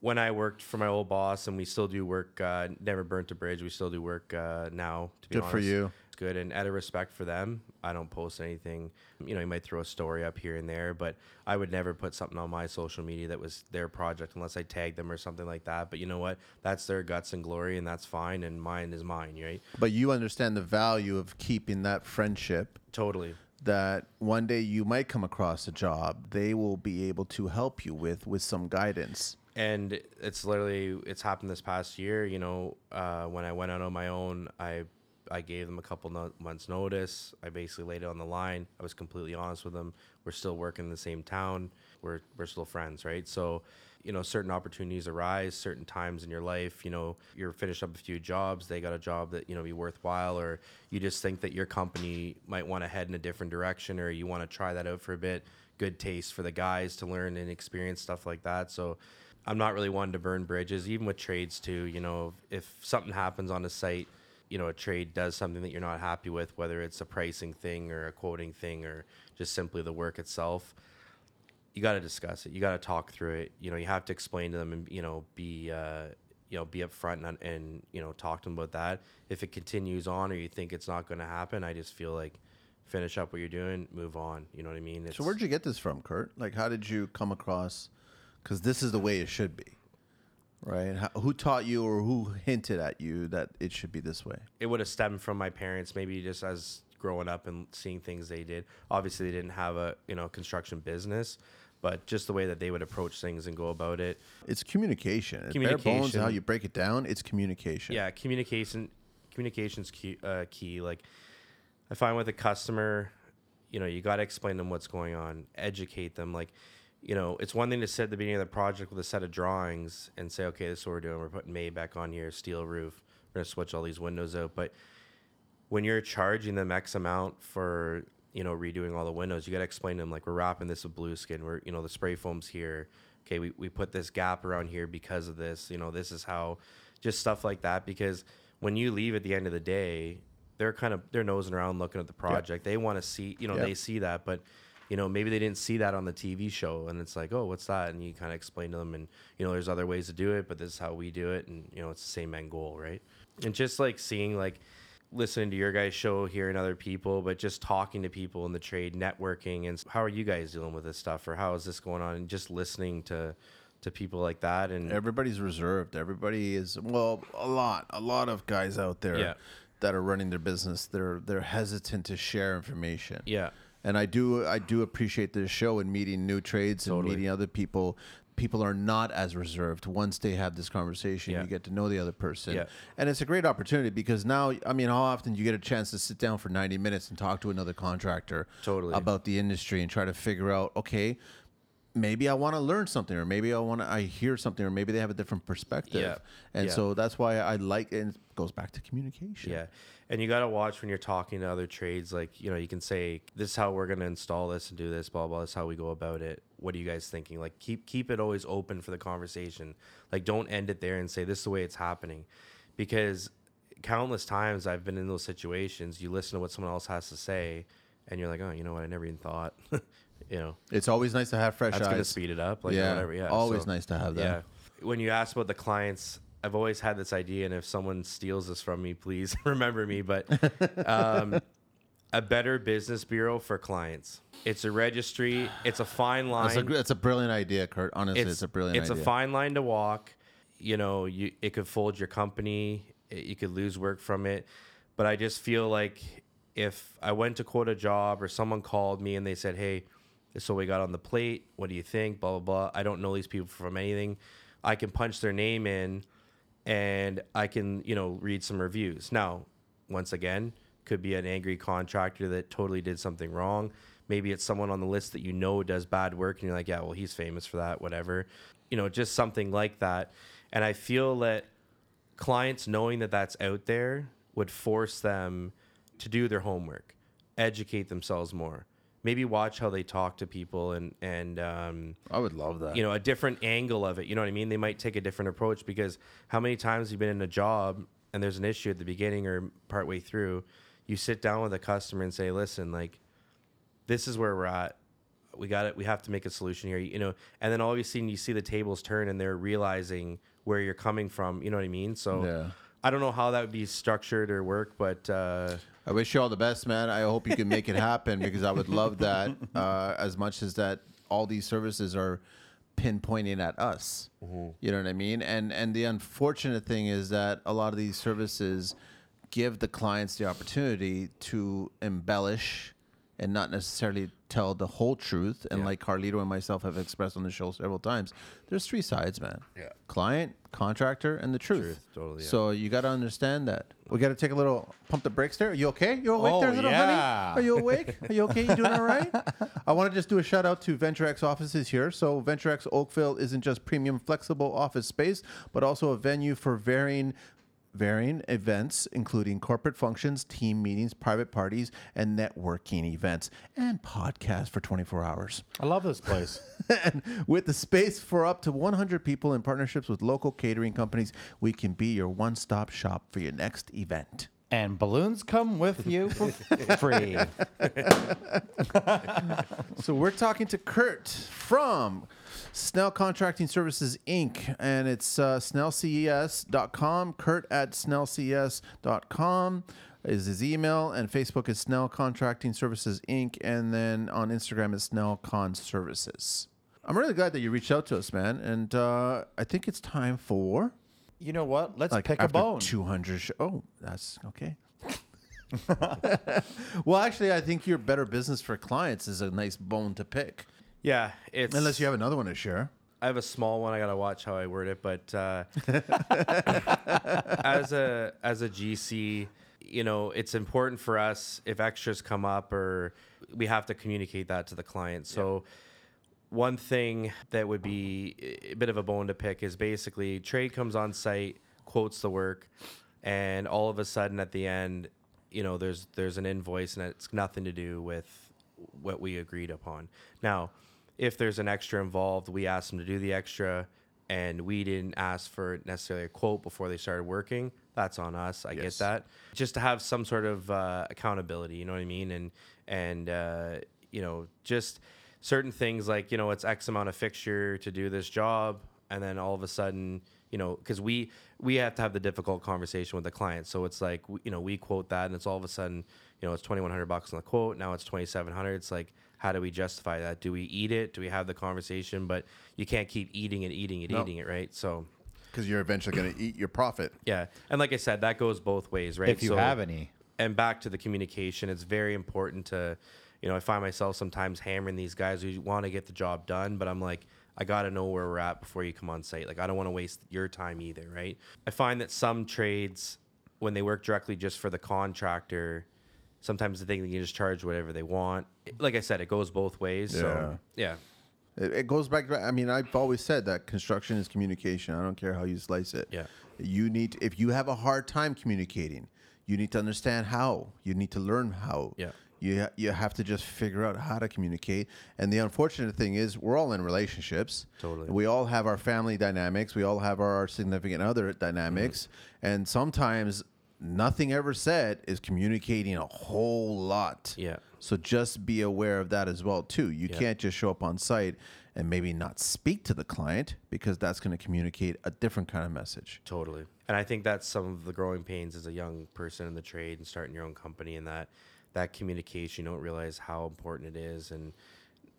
when I worked for my old boss, and we still do work, uh, never burnt a bridge. We still do work uh, now. To be Good for you. It's good, and out of respect for them, I don't post anything. You know, you might throw a story up here and there, but I would never put something on my social media that was their project unless I tagged them or something like that. But you know what? That's their guts and glory, and that's fine. And mine is mine, right? But you understand the value of keeping that friendship Totally. that one day you might come across a job they will be able to help you with with some guidance. And it's literally it's happened this past year you know uh, when i went out on my own i i gave them a couple no- months notice. I basically laid it on the line. I was completely honest with them. We're still working in the same town. We're we're still friends right? So you know certain opportunities arise certain times in your life you know you're finished up a few jobs they got a job that you know be worthwhile or you just think that your company might want to head in a different direction or you want to try that out for a bit. Good taste for the guys to learn and experience stuff like that. So I'm not really one to burn bridges, even with trades too. You know, if something happens on a site, you know, a trade does something that you're not happy with, whether it's a pricing thing or a quoting thing or just simply the work itself, you got to discuss it. You got to talk through it. You know, you have to explain to them and you know be uh, you know be upfront and, and you know talk to them about that. If it continues on or you think it's not going to happen, I just feel like finish up what you're doing, move on. You know what I mean? It's, So where'd you get this from, Kurt? Like, how did you come across? Because this is the way it should be, right? How, who taught you or who hinted at you that it should be this way? it would have stemmed from my parents, maybe just as growing up and seeing things they did. Obviously, they didn't have a you know construction business, but just the way that they would approach things and go about it. It's communication. At Bare bones, Communication. how you break it down, it's communication. Yeah, communication communication's key. Uh, key. Like I find with a customer, you know, you got to explain them what's going on, educate them. Like, you know, it's one thing to sit at the beginning of the project with a set of drawings and say, okay, this is what we're doing. We're putting May back on here, steel roof. We're gonna switch all these windows out. But when you're charging them X amount for you know redoing all the windows, you got to explain to them like we're wrapping this with Blueskin. We're you know the spray foam's here. Okay, we, we put this gap around here because of this. You know this is how, just stuff like that. Because when you leave at the end of the day, they're kind of they're nosing around looking at the project. They want to see you know Yeah. they see that, but you know maybe they didn't see that on the TV show, and it's like oh what's that? And you kind of explain to them, and you know there's other ways to do it, but this is how we do it, and you know it's the same end goal, right? And just like seeing like listening to your guys' show, hearing other people, but just talking to people in the trade, networking, and how are you guys dealing with this stuff, or how is this going on? And just listening to to people like that, and Everybody's reserved. Everybody is well, a lot, a lot of guys out there Yeah. that are running their business. They're they're hesitant to share information. yeah, And I do I do appreciate this show and meeting new trades and meeting other people. People are not as reserved once they have this conversation. Yeah. You get to know the other person. Yeah. And it's a great opportunity because now I mean how often do you get a chance to sit down for 90 minutes and talk to another contractor Totally. about the industry and try to figure out okay, maybe I want to learn something or maybe I want to I hear something or maybe they have a different perspective. Yeah. And Yeah. so that's why I like and it goes back to communication. Yeah. And you got to watch when you're talking to other trades. Like, you know, you can say, this is how we're going to install this and do this, blah, blah. This is how we go about it. What are you guys thinking? Like, keep, keep it always open for the conversation. Like, don't end it there and say, this is the way it's happening. Because countless times I've been in those situations, you listen to what someone else has to say, and you're like, oh, you know what? I never even thought. you know, It's always nice to have fresh that's going to speed it up. Like, yeah, whatever. Yeah. always So- nice to have that. yeah. When you ask about the clients, I've always had this idea, and if someone steals this from me, please remember me. But um, a better business bureau for clients. It's a registry. It's a fine line. That's a, a brilliant idea, Kurt. Honestly, it's, a brilliant it's idea. a fine line to walk. You know, you it could fold your company. It, you could lose work from it. But I just feel like if I went to quote a job or someone called me and they said, "Hey, this is what we got on the plate. What do you think?" Blah blah blah. I don't know these people from anything. I can punch their name in, and I can you know read some reviews. Now, once again, could be an angry contractor that totally did something wrong. Maybe it's someone on the list that you know does bad work, and you're like, yeah, well, he's famous for that, whatever. You know, just something like that. And I feel that clients knowing that that's out there would force them to do their homework, educate themselves more, maybe watch how they talk to people, and and um, I would love that. you know a different angle of it. You know what i mean? They might take a different approach because how many times you've been in a job and there's an issue at the beginning or partway through you sit down with a customer and say listen like this is where we're at. We got it. We have to make a solution here you know? And then all of a sudden you see the tables turn and they're realizing where you're coming from you know what i mean? So Yeah. i don't know how that would be structured or work but uh I wish you all the best, man. I hope you can make it happen because I would love that uh, as much as that all these services are pinpointing at us. You know what I mean? And and the unfortunate thing is that a lot of these services give the clients the opportunity to embellish and not necessarily tell the whole truth. And Yeah. like Carlito and myself have expressed on the show several times, there's three sides, man. Yeah. Client, contractor, and the truth. Truth, totally, yeah. So you got to understand that. We got to take a little pump the brakes there. Are you okay? You awake Oh, there, little yeah. honey? Are you awake? Are you okay? You doing all right? I want to just do a shout out to VentureX offices here. So VentureX Oakville isn't just premium flexible office space, but also a venue for varying varying events, including corporate functions, team meetings, private parties, and networking events, and podcasts for 24 hours. I love this place. and with the space for up to 100 people in partnerships with local catering companies, we can be your one stop shop for your next event. and balloons come with you for free. So we're talking to Kurt from Snell Contracting Services Inc. and it's uh, snellces.com. Kurt at snellces.com is his email, and Facebook is Snell Contracting Services Inc. And then on Instagram is Snell Con Services. I'm really glad that you reached out to us, man, and uh, I think it's time for You know what? Let's like pick a bone. 200. Sh- oh, that's okay. well, actually, I think your better business for clients is a nice bone to pick. Yeah, it's Unless you have another one to share. I have a small one. I gotta watch how I word it, but uh, as a as a GC, you know, it's important for us if extras come up or we have to communicate that to the client. So. One thing that would be a bit of a bone to pick is basically trade comes on site, quotes the work, and all of a sudden at the end, you know, there's there's an invoice and it's nothing to do with what we agreed upon. Now, if there's an extra involved, we ask them to do the extra, and we didn't ask for necessarily a quote before they started working. That's on us. I Yes. get that. Just to have some sort of uh, accountability, you know what I mean, and and uh, you know just certain things like you know it's X amount of fixture to do this job, and then all of a sudden you know because we we have to have the difficult conversation with the client so it's like you know we quote that and it's all of a sudden you know it's 2100 bucks on the quote now it's 2700 it's like how do we justify that? Do we eat it? Do we have the conversation? But you can't keep eating and eating and No. eating it right? So Because you're eventually going to eat your profit. yeah. And like i said that goes both ways right? If you So- have any. and back to the communication it's very important to you know i find myself sometimes hammering these guys who want to get the job done but i'm like i gotta know where we're at before you come on site. Like i don't want to waste your time either right? I find that some trades when they work directly just for the contractor sometimes they think they can just charge whatever they want like i said it goes both ways so yeah It, it goes back to, I mean, I've always said that construction is communication. I don't care how you slice it. Yeah. You need, if you have a hard time communicating, you need to understand how. You need to learn how. Yeah. You, ha- you have to just figure out how to communicate. And the unfortunate thing is, we're all in relationships. Totally. We all have our family dynamics. We all have our significant other dynamics. Mm-hmm. And sometimes nothing ever said is communicating a whole lot. Yeah. So just be aware of that as well too. You Yeah. can't just show up on site and maybe not speak to the client because that's going to communicate a different kind of message. Totally. And I think that's some of the growing pains as a young person in the trade and starting your own company and that that communication you don't realize how important it is and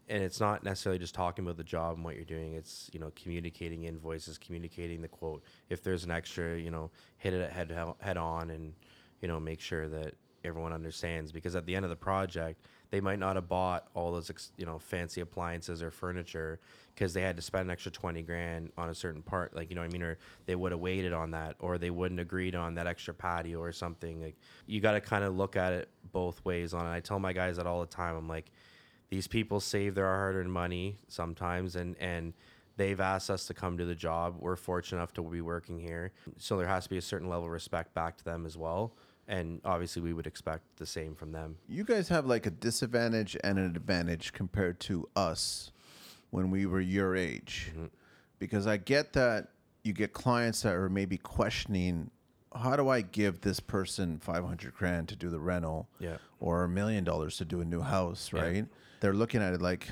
and it's not necessarily just talking about the job and what you're doing. It's you know communicating invoices communicating the quote. If there's an extra you know hit it head head on and you know make sure that everyone understands because at the end of the project they might not have bought all those ex- you know fancy appliances or furniture because they had to spend an extra 20 grand on a certain part like you know what i mean? Or they would have waited on that or they wouldn't agreed on that extra patio or something like you got to kind of look at it both ways on it. I tell my guys that all the time i'm like these people save their hard-earned money sometimes and and they've asked us to come to the job. We're fortunate enough to be working here. So there has to be a certain level of respect back to them as well. And obviously we would expect the same from them. You guys have like a disadvantage and an advantage compared to us when we were your age. Mm-hmm. Because I get that you get clients that are maybe questioning how do I give this person 500 grand to do the rental Yeah. or a million dollars to do a new house, Yeah. Right? They're looking at it like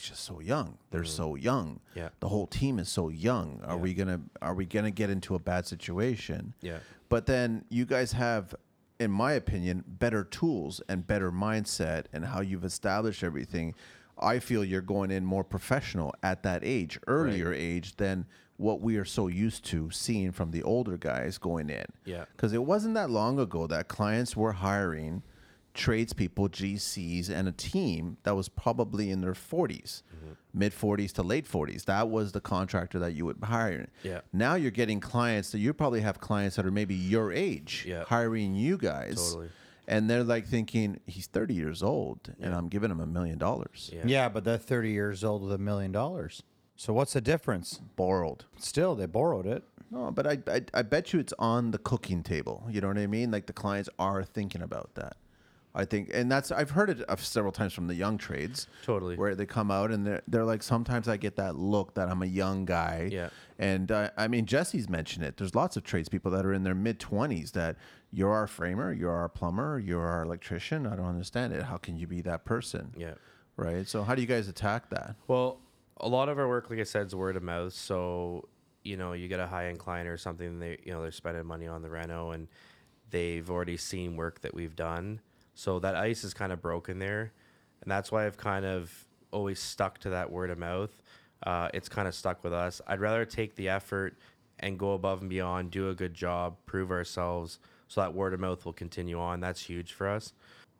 he's just so young. They're mm. so young. Yeah. The whole team is so young. Are Yeah. we going to are we to get into a bad situation? Yeah. But then you guys have, in my opinion, better tools and better mindset and how you've established everything. I feel you're going in more professional at that age, earlier age than what we are so used to seeing from the older guys going in. Yeah. Because it wasn't that long ago that clients were hiring tradespeople, GCs, and a team that was probably in their 40s, Mm-hmm. mid 40s to late 40s. That was the contractor that you would hire. Yeah. Now you're getting clients that you probably have clients that are maybe your age Yeah. hiring you guys. Totally. And they're like thinking, he's 30 years old and I'm giving him a million dollars. Yeah. Yeah, but they're 30 years old with a million dollars. So what's the difference? Borrowed. Still, they borrowed it. No, but I, I I bet you it's on the cooking table. You know what I mean? Like the clients are thinking about that. I think, and that's I've heard it several times from the young trades. Totally. Where they come out and they're they're like, sometimes I get that look that I'm a young guy. Yeah. And uh, I mean, Jesse's mentioned it. There's lots of tradespeople that are in their mid 20s that you're our framer, you're our plumber, you're our electrician. I don't understand it. How can you be that person? Yeah. Right. So how do you guys attack that? Well, a lot of our work, like I said, is word of mouth. So, you know, you get a high end client or something, they, you know, they're spending money on the reno and they've already seen work that we've done. So that ice is kind of broken there. And that's why I've kind of always stuck to that word of mouth. Uh, it's kind of stuck with us. I'd rather take the effort and go above and beyond, do a good job, prove ourselves so that word of mouth will continue on. That's huge for us.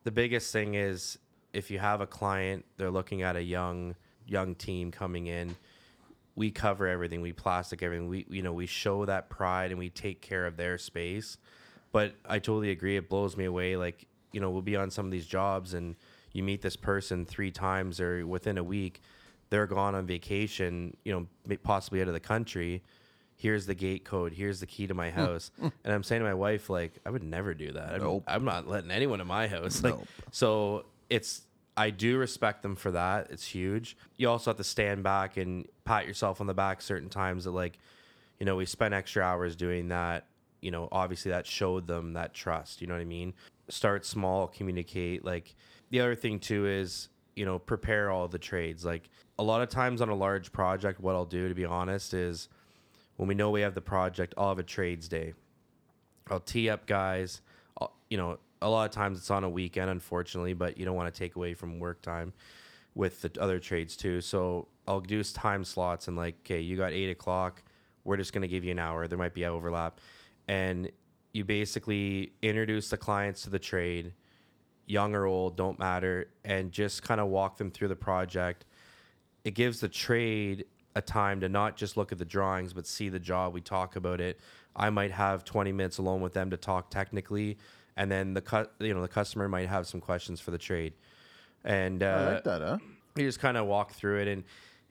The biggest thing is if you have a client, they're looking at a young young team coming in, we cover everything, we plastic everything. We you know, we show that pride and we take care of their space. But I totally agree it blows me away like, you know, we'll be on some of these jobs and you meet this person 3 times or within a week, they're gone on vacation, you know, possibly out of the country. Here's the gate code. Here's the key to my hmm. house. Hmm. And i'm saying to my wife like i would never do that. I'm, Nope. I'm not letting anyone in my house. Like Nope. so it's i do respect them for that. It's huge. You also have to stand back and pat yourself on the back certain times that like you know we spent extra hours doing that. You know obviously that showed them that trust. You know what i mean start small communicate like the other thing too is you know prepare all the trades like a lot of times on a large project what i'll do to be honest is when we know we have the project, I'll have a trades day. I'll tee up guys. I'll, you know, a lot of times it's on a weekend, unfortunately, but you don't want to take away from work time with the other trades too. So I'll do time slots and like, okay, you got eight o'clock. We're just going to give you an hour. There might be overlap. And you basically introduce the clients to the trade, young or old, don't matter, and just kind of walk them through the project. It gives the trade a time to not just look at the drawings but see the job. We talk about it. I might have 20 minutes alone with them to talk technically and then the cut you know the customer might have some questions for the trade. And uh, I like that, huh? you just kind of walk through it and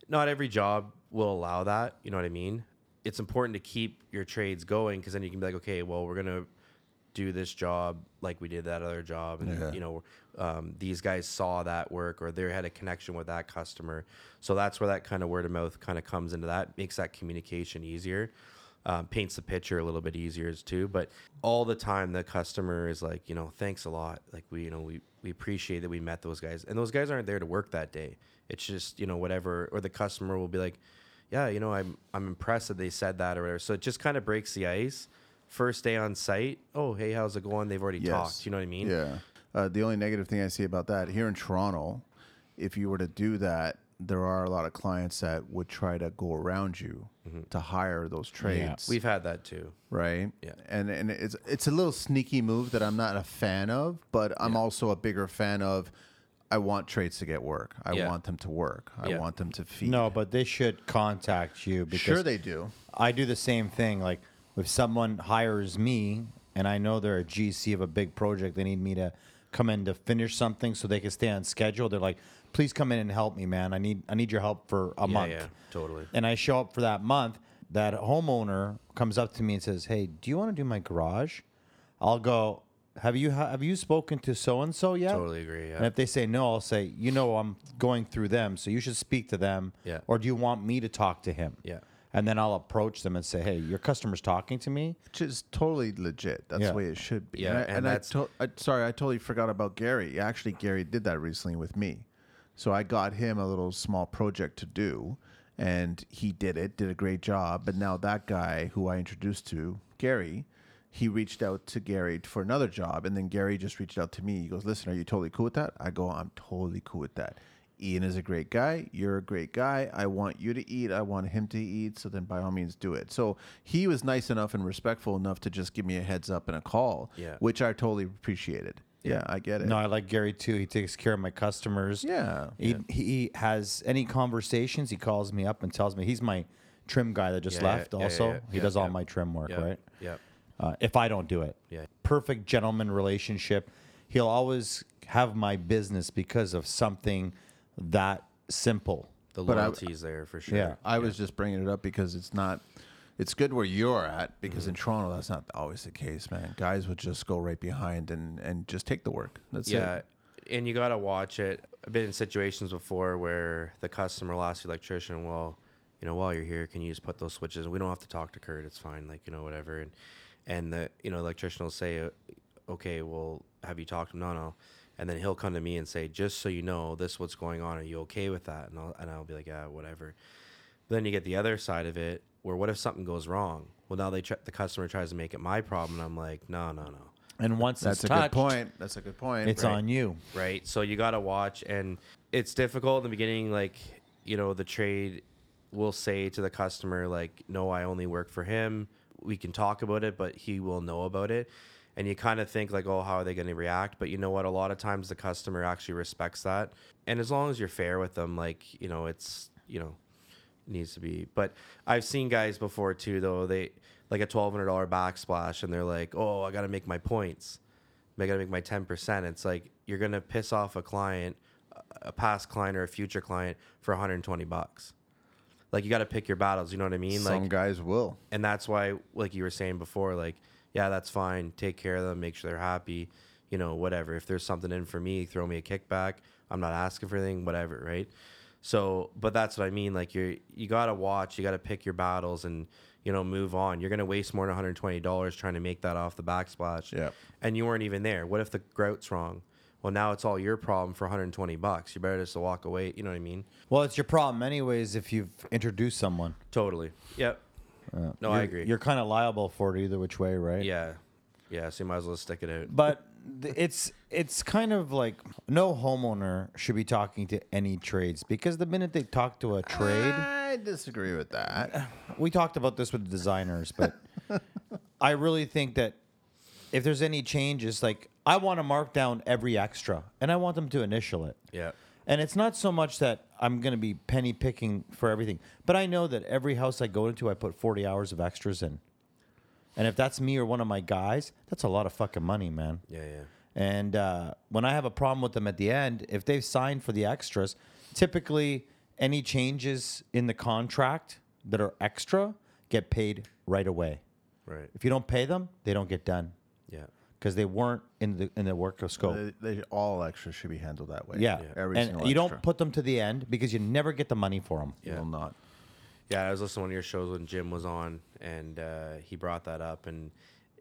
not every job will allow that you know what i mean it's important to keep your trades going because then you can be like okay well we're gonna do this job like we did that other job. And Yeah. you know um, these guys saw that work or they had a connection with that customer. So that's where that kind of word of mouth kind of comes into that makes that communication easier. Um, paints the picture a little bit easier too but all the time the customer is like you know thanks a lot. Like we you know we, we appreciate that we met those guys. And those guys aren't there to work that day. It's just you know whatever or the customer will be like yeah you know i'm i'm impressed that they said that or whatever so it just kind of breaks the ice first day on site oh hey how's it going they've already Yes. talked you know what i mean Yeah. Uh, the only negative thing I see about that here in Toronto, if you were to do that, there are a lot of clients that would try to go around you to hire those trades. Yeah. we've had that too right? Yeah. And and it's it's a little sneaky move that I'm not a fan of, but I'm also a bigger fan of. I want trades to get work. I Yeah. want them to work. I Yeah. want them to feed. No, but they should contact you because sure they do. I do the same thing. Like if someone hires me and I know they're a GC of a big project, they need me to come in to finish something so they can stay on schedule. They're like, please come in and help me, man. I need I need your help for a yeah month. yeah totally And I show up for that month. That homeowner comes up to me and says, "Hey, do you want to do my garage?" I'll go. Have you have you spoken to so and so yet? Totally agree, yeah. And if they say no, I'll say, you know, I'm going through them, so you should speak to them. Yeah. Or do you want me to talk to him? Yeah. And then I'll approach them and say, hey, your customer's talking to me. Which is totally legit. That's Yeah. the way it should be. Yeah, and, I, and and I, that's- to- I sorry, I totally forgot about Gary. Actually, Gary did that recently with me. So I got him a little small project to do, and he did it. Did a great job. But now that guy who I introduced to Gary, he reached out to Gary for another job, and then Gary just reached out to me. He goes, "Listen, are you totally cool with that?" I go, "I'm totally cool with that." Ian is a great guy. You're a great guy. I want you to eat. I want him to eat. So then, by all means, do it. So he was nice enough and respectful enough to just give me a heads up and a call, Yeah. which I totally appreciated. Yeah, I get it. No, I like Gary too. He takes care of my customers. Yeah, He, he has any conversations, he calls me up and tells me he's my trim guy that just Yeah, yeah, left yeah, yeah, also. yeah, he yeah, does all my trim work, yeah right? yeah uh, if I don't do it. Yeah. Perfect gentleman relationship. He'll always have my business because of something that simple. The But I- loyalty's there for sure. Yeah. I was just bringing it up because it's not. It's good where you're at because Mm-hmm. in Toronto that's not always the case, man. Guys would just go right behind and and just take the work. That's yeah. it. And you got to watch it. I've been in situations before where the customer will ask the electrician, well, you know, while you're here, can you just put those switches? We don't have to talk to Kurt. It's fine. Like, you know, whatever. And, and the, you know, electrician will say, uh, okay, well, have you talked to him? No, no. And then he'll come to me and say, just so you know, this is what's going on. Are you okay with that? And I'll, and I'll be like, yeah, whatever. But Then you get the other side of it, where what if something goes wrong? Well, now they try, the customer tries to make it my problem. And I'm like, no, no, no. And once That's it's a touched, good point. That's a good point. it's Right. on you. right? So you got to watch, and it's difficult in the beginning. Like, you know, the trade will say to the customer, like, "No, I only work for him. We can talk about it, but he will know about it." And you kind of think like, "Oh, how are they going to react?" But you know what? A lot of times the customer actually respects that, and as long as you're fair with them, like, you know, it's you know, needs to be. But I've seen guys before too, though. They like a twelve hundred dollar backsplash, and they're like, "Oh, I got to make my points." I gotta make my ten percent. It's like you're gonna piss off a client, a past client or a future client for 120 bucks. Like you got to pick your battles. You know what I mean? Some like, guys will. and that's why, like you were saying before, like, yeah, that's fine. Take care of them. Make sure they're happy. You know, whatever. If there's something in for me, throw me a kickback. I'm not asking for anything. Whatever, right? So, but that's what I mean. Like you're, you gotta watch. You gotta pick your battles and you know move on. You're gonna waste more than 120 dollars trying to make that off the backsplash. Yep. And you weren't even there. What if the grout's wrong? Well, now it's all your problem for 120 bucks. You better just to walk away. You know what I mean? Well, it's your problem anyways if you've introduced someone. Totally. Yep. Uh, no, I You're- agree. You're kind of liable for it either which way, right? yeah. Yeah. So you might as well stick it out. But th- it's it's kind of like no homeowner should be talking to any trades because the minute they talk to a trade, I disagree with that. we talked about this with the designers, but I really think that if there's any changes, like I want to mark down every extra and I want them to initial it. Yeah. And it's not so much that I'm going to be penny picking for everything, but I know that every house I go into, I put 40 hours of extras in. And if that's me or one of my guys, that's a lot of fucking money, man. Yeah. Yeah. And uh, when I have a problem with them at the end, if they've signed for the extras, typically any changes in the contract that are extra get paid right away. Right. If you don't pay them, they don't get done Yeah. Because they weren't in the in the work of scope. They, they, all extras should be handled that way. yeah, Every and single you extra. don't put them to the end because you never get the money for them. Yeah. will not. Yeah, I was listening to one of your shows when Jim was on, and uh, he brought that up, and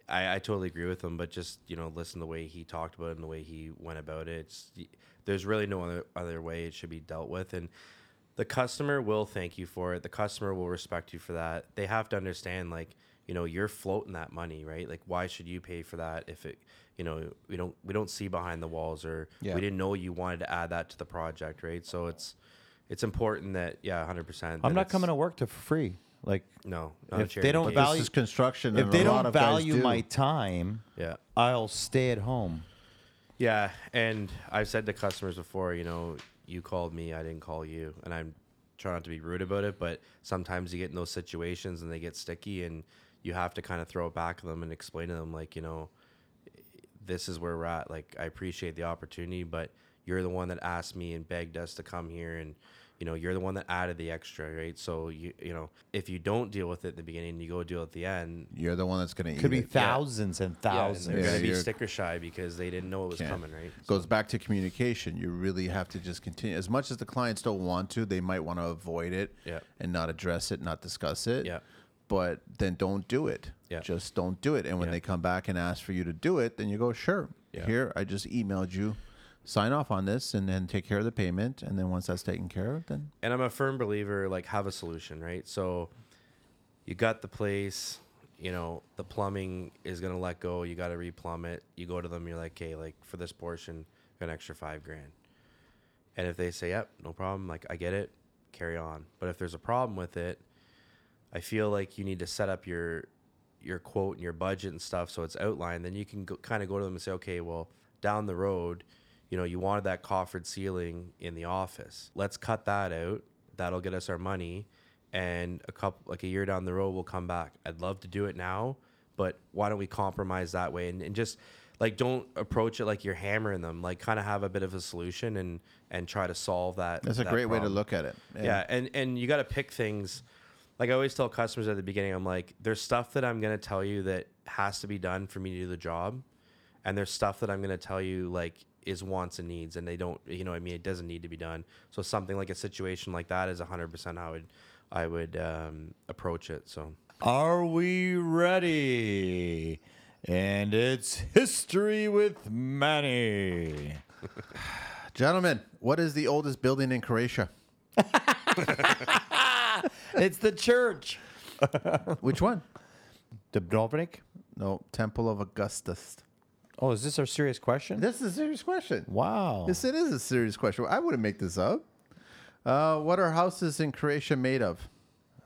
I, I totally agree with him. But just you know, listen to the way he talked about it and the way he went about it. It's, there's really no other other way it should be dealt with, and the customer will thank you for it. The customer will respect you for that. They have to understand, like you know, you're floating that money, right? Like, why should you pay for that if it, you know, we don't we don't see behind the walls, or Yeah. we didn't know you wanted to add that to the project, right? So it's it's important that yeah, hundred percent. I'm not coming to work to for free. Like No, not a if they don't case. value This is construction. if they don't value do. my time, Yeah, I'll stay at home. yeah, and I've said to customers before, you know, you called me, I didn't call you, and I'm trying not to be rude about it, but sometimes you get in those situations and they get sticky, and you have to kind of throw it back to them and explain to them, like, you know, this is where we're at. Like, I appreciate the opportunity, but you're the one that asked me and begged us to come here, and you know, you're the one that added the extra, right? So you, you know, if you don't deal with it at the beginning, you go deal at the end. You're the one that's going to Could be it. thousands and Yeah, and thousands. they're Yeah, gonna be sticker shy because they didn't know it was Can't. coming, right? Goes back to communication. You really have to just continue. As much as the clients don't want to, they might want to avoid it Yeah. and not address it, not discuss it. Yeah. But then don't do it. Yeah. Just don't do it. And when Yeah. they come back and ask for you to do it, then you go, sure. Yeah. Here, I just emailed you. Sign off on this and then take care of the payment. And then once that's taken care of, then and I'm a firm believer like have a solution, right? So you got the place, you know, the plumbing is gonna let go. You got to replumb it. You go to them, you're like, hey, like for this portion, an extra five grand. And if they say, yep, no problem, like I get it, carry on. But if there's a problem with it, I feel like you need to set up your your quote and your budget and stuff so it's outlined. Then you can go, kind of go to them and say, okay, well, down the road, you know, you wanted that coffered ceiling in the office. Let's cut that out. That'll get us our money. And a couple, like a year down the road, we'll come back. I'd love to do it now, but why don't we compromise that way? And, and just like don't approach it like you're hammering them. Like kind of have a bit of a solution and and try to solve that. That's a that great way to look at it. Yeah, and and you got to pick things. Like I always tell customers at the beginning, I'm like, there's stuff that I'm gonna tell you that has to be done for me to do the job, and there's stuff that I'm gonna tell you like is wants and needs, and they don't, you know, what I mean, it doesn't need to be done. So something like a situation like that is 100% how I would I would um, approach it. So Are we ready? And it's history with Manny. Gentlemen, what is the oldest building in Croatia? It's the church. Which one? Dubrovnik? No, Temple of Augustus. Oh, is this our serious question? This is a serious question. Wow. Yes, it is a serious question. I wouldn't make this up. Uh, what are houses in Croatia made of?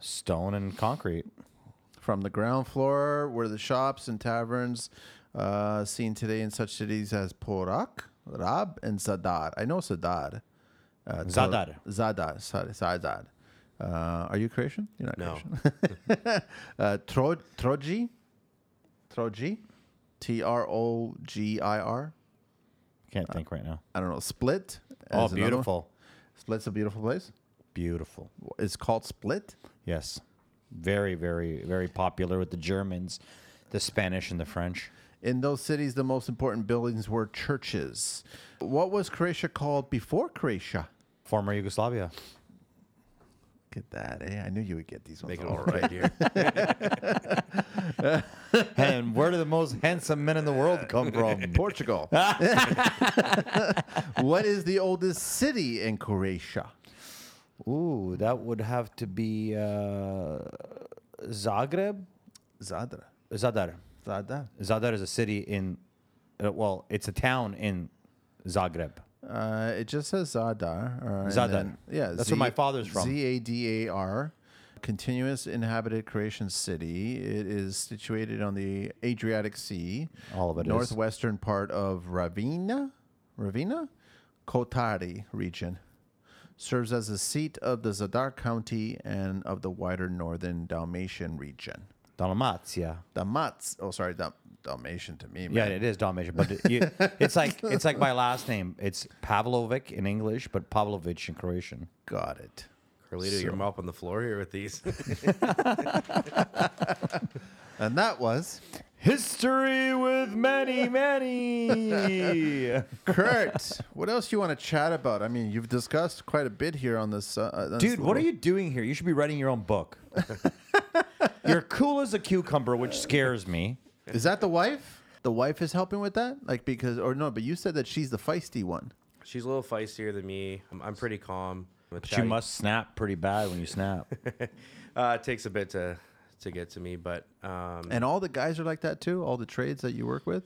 Stone and concrete. From the ground floor, were the shops and taverns uh, seen today in such cities as Porak, Rab, and Zadar. I know Zadar. Uh, Zadar. Zadar. Sorry, Zadar. Uh, are you Croatian? You're not No. Croatian. uh, Tro- Troji? Troji? T R O G I R? Can't think right now. I don't know. Split? Oh, as another one. beautiful. Split's a beautiful place. Beautiful. It's called Split. Yes. Very, very, very popular with the Germans, the Spanish, and the French. In those cities, the most important buildings were churches. What was Croatia called before Croatia? Former Yugoslavia. Get that, eh? I knew you would get these ones make it all all right. right here. and where do the most handsome men in the world come from? Portugal. what is the oldest city in Croatia? Ooh, that would have to be uh, Zagreb. Zadar. Zadar. Zadar. Zadar is a city in, uh, well, it's a town in Zagreb. Uh, it just says Zadar. uh, and Zadar. then- yeah, That's where my father's from. Z A D A R. Continuous inhabited Croatian city. It is situated on the Adriatic Sea. All of it is. northwestern part of Ravina, Ravina, Kotari region. Serves as the seat of the Zadar County and of the wider northern Dalmatian region. Dalmatia. Dalmats. Oh, sorry, Dal- Dalmatian to me. Yeah, it is Dalmatian, but it, you, it's like it's like my last name. It's Pavlovic in English, but Pavlovic in Croatian. Got it. Carlito, you're mopping the floor here with these. And that was History with Manny Manny. Kurt. what else do you want to chat about? I mean, you've discussed quite a bit here on this. Uh, on this Dude, what are you doing here? You should be writing your own book. You're cool as a cucumber, which scares me. Is that the wife? The wife is helping with that, like because or no? But you said that she's the feisty one. She's a little feistier than me. I'm, I'm pretty calm. But you must snap pretty bad when you snap. Uh, it takes a bit to to get to me, but um, And all the guys are like that too. All the trades that you work with.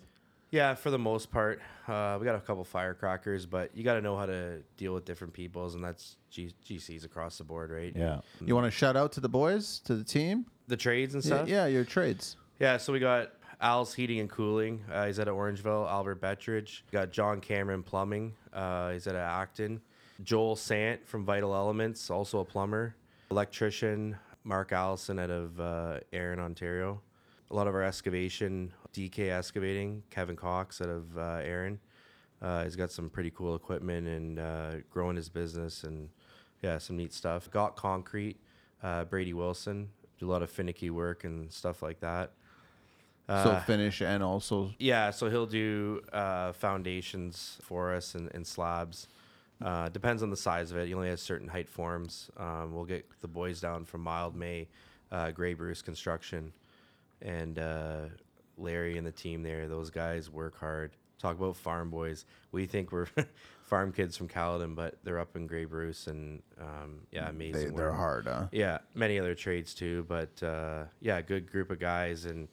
yeah, for the most part, uh, we got a couple firecrackers, but you got to know how to deal with different peoples, and that's G- GCs across the board, right? Yeah. You want to shout out to the boys, to the team? The trades and Yeah, stuff. yeah, your trades. Yeah, so we got Al's Heating and Cooling. Uh, he's at Orangeville. Albert Bettridge. Got John Cameron Plumbing. Uh, he's at Acton. Joel Sant from Vital Elements, also a plumber. Electrician. Mark Allison out of uh, Erin, Ontario. A lot of our excavation, DK Excavating. Kevin Cox out of uh, Erin. Uh, he's got some pretty cool equipment and uh, growing his business and yeah, some neat stuff. Got Concrete. Uh, Brady Wilson. Do a lot of finicky work and stuff like that. So finish and also Yeah, so he'll do uh, foundations for us and, and slabs. Uh, depends on the size of it. He only has certain height forms. Um, we'll get the boys down from Mildmay, uh, Grey Bruce Construction, and uh, Larry and the team there. Those guys work hard. Talk about farm boys. We think we're farm kids from Caledon, but they're up in Grey Bruce, and um, yeah, amazing. they, they're work. hard, huh? Yeah, many other trades too, but uh, yeah, good group of guys, and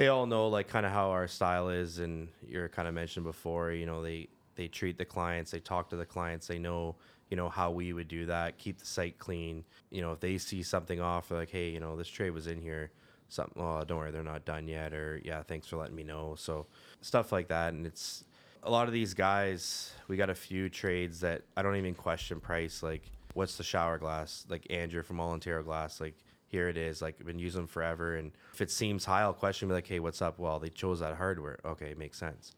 they all know like kind of how our style is. And you're kind of mentioned before, you know, they they treat the clients, they talk to the clients, they know you know how we would do that, keep the site clean. You know, if they see something off, like, hey, you know, this trade was in here. Something, oh, don't worry, they're not done yet, or yeah, thanks for letting me know. So stuff like that, and it's a lot of these guys. We got a few trades that I don't even question price, like what's the shower glass? Like Andrew from All Ontario Glass, like here it is. Like I've been using them forever, and if it seems high, I'll question be like, hey, what's up? Well, they chose that hardware. Okay, it makes sense.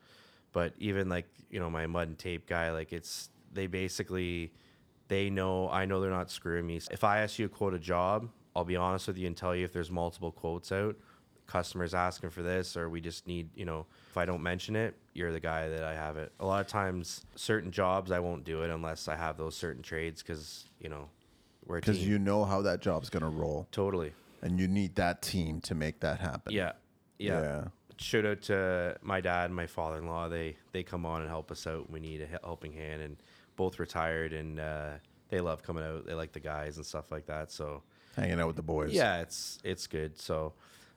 But even like you know my mud and tape guy, like it's they basically they know I know they're not screwing me. If I ask you to quote a job, I'll be honest with you and tell you if there's multiple quotes out, customers asking for this, or we just need you know if I don't mention it, you're the guy that I have it. A lot of times, certain jobs I won't do it unless I have those certain trades because you know we're Because you know how that job's gonna roll, totally and you need that team to make that happen. yeah yeah. Yeah. Shout out to my dad and my father-in-law. They they come on and help us out. when We need a helping hand, and both retired, and uh, they love coming out. They like the guys and stuff like that. So Hanging out with the boys. yeah, it's it's good. So,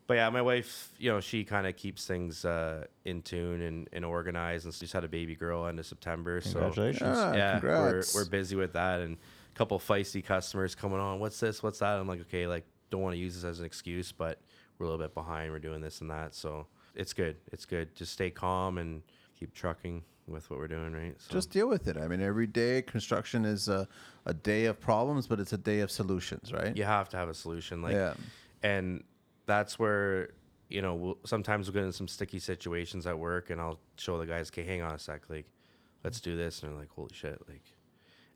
but yeah, my wife, you know, she kind of keeps things uh, in tune and, and organized, and she's had a baby girl end of September. Congratulations. Ah, So yeah, congrats. we're we're busy with that, and a couple feisty customers coming on. What's this? What's that? I'm like, okay, like don't want to use this as an excuse, but we're a little bit behind. We're doing this and that, so it's good. It's good. Just stay calm and keep trucking with what we're doing, right? So, Just deal with it. I mean, every day construction is a, a day of problems, but it's a day of solutions, right? you have to have a solution like Yeah. and that's where you know we'll, sometimes we'll get in some sticky situations at work and i'll show the guys okay hang on a sec like let's do this and they're like holy shit like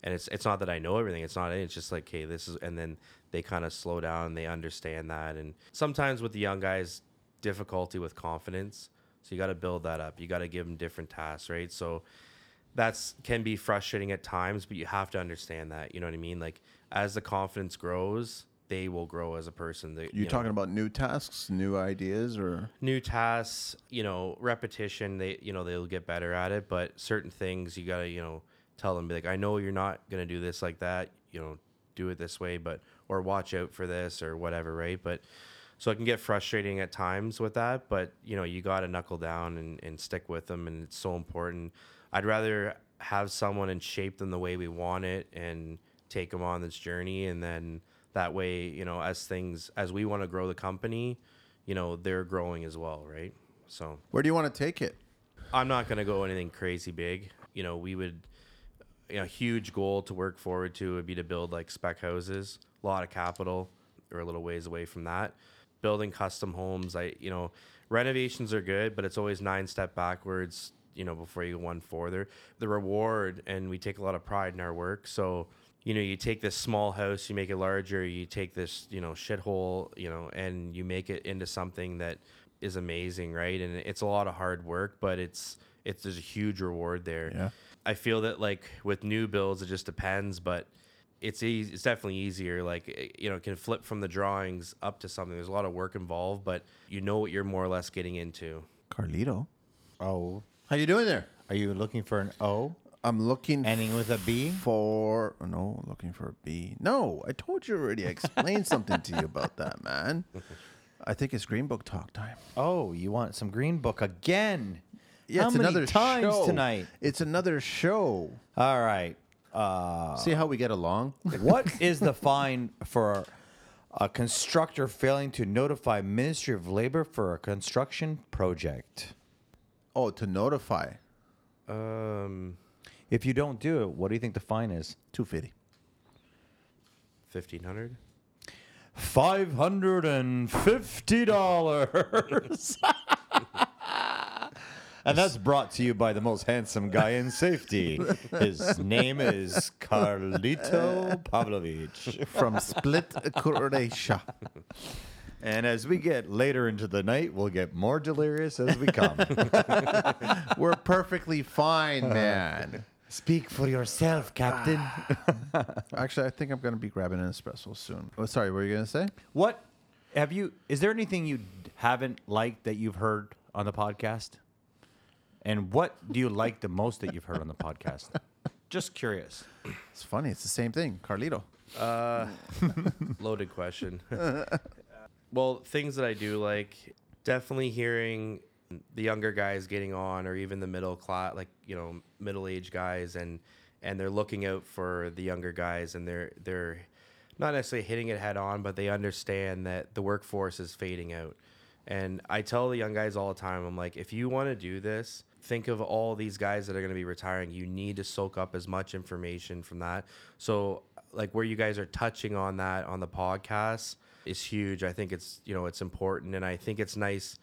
and it's it's not that i know everything it's not it's just like hey, this is and then they kind of slow down and they understand that and sometimes with the young guys difficulty with confidence so you got to build that up you got to give them different tasks right so that's can be frustrating at times, but you have to understand that. You know what I mean? Like as the confidence grows, they will grow as a person. They, You know, talking about new tasks, new ideas, or new tasks, you know, repetition, they you know, they'll get better at it, but certain things you gotta, you know, tell them be like, I know you're not gonna do this like that, you know, do it this way, but or watch out for this or whatever, right? But so it can get frustrating at times with that, but you know, you gotta knuckle down and, and stick with them and it's so important. I'd rather have someone and shape them the way we want it and take them on this journey and then that way, you know, as things as we want to grow the company, you know, they're growing as well, right? So where do you want to take it? I'm not going to go anything crazy big. You know, we would, know, huge goal to work forward to would be to build like spec houses, a lot of capital. We're a little ways away from that. Building custom homes, I, you know, renovations are good, but it's always nine step backwards, you know, before you go one further. The reward, and we take a lot of pride in our work. So, you know, you take this small house, you make it larger, you take this, you know, shithole, you know, and you make it into something that is amazing, right? And it's a lot of hard work, but it's it's there's a huge reward there. Yeah. I feel that like with new builds, it just depends, but it's easy. It's definitely easier. Like eh, you know, it can flip from the drawings up to something. There's a lot of work involved, but you know what you're more or less getting into. Carlito, Oh, how you doing there? are you looking for an O I'm looking ending with a B? for no, looking for a B. No, I told you already. I explained something to you about that, man. I think it's Green Book talk time. Oh, you want some Green Book again? Yeah, How it's many another times show tonight? It's another show. All right. Uh, See how we get along. what is the fine for a constructor failing to notify Ministry of Labor for a construction project? Oh, to notify Um, If you don't do it, what do you think the fine is? two fifty. fifteen hundred. Five hundred and fifty dollars. and that's brought to you by the most handsome guy in safety. His name is Carlito Pavlovich. from Split, Croatia. And as we get later into the night, we'll get more delirious as we come. We're perfectly fine, man. Speak for yourself, Captain. Actually, I think I'm going to be grabbing an espresso soon. Oh, sorry, what were you going to say? what have you? Is there anything you haven't liked that you've heard on the podcast? And what do you like the most that you've heard on the podcast? Just curious. It's funny. It's the same thing. Carlito. Uh, loaded question. well, things that I do like, definitely hearing the younger guys getting on, or even the middle class, like you know, middle aged guys, and and they're looking out for the younger guys, and they're they're not necessarily hitting it head on, but they understand that the workforce is fading out. And I tell the young guys all the time, I'm like, if you want to do this, think of all these guys that are going to be retiring. You need to soak up as much information from that. So, like where you guys are touching on that on the podcast, is huge. I think it's you know it's important, and I think it's nice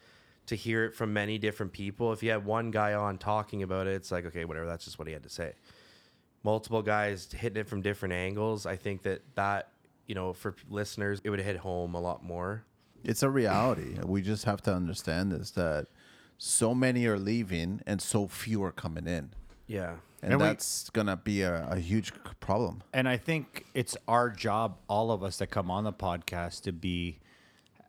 to hear it from many different people. If you have one guy on talking about it, it's like okay, whatever. That's just what he had to say. Multiple guys hitting it from different angles. I think that that you know for listeners, it would hit home a lot more. It's a reality. We just have to understand this that so many are leaving and so few are coming in. Yeah. And, And we- that's going to be a, a huge problem. And I think it's our job, all of us that come on the podcast, to be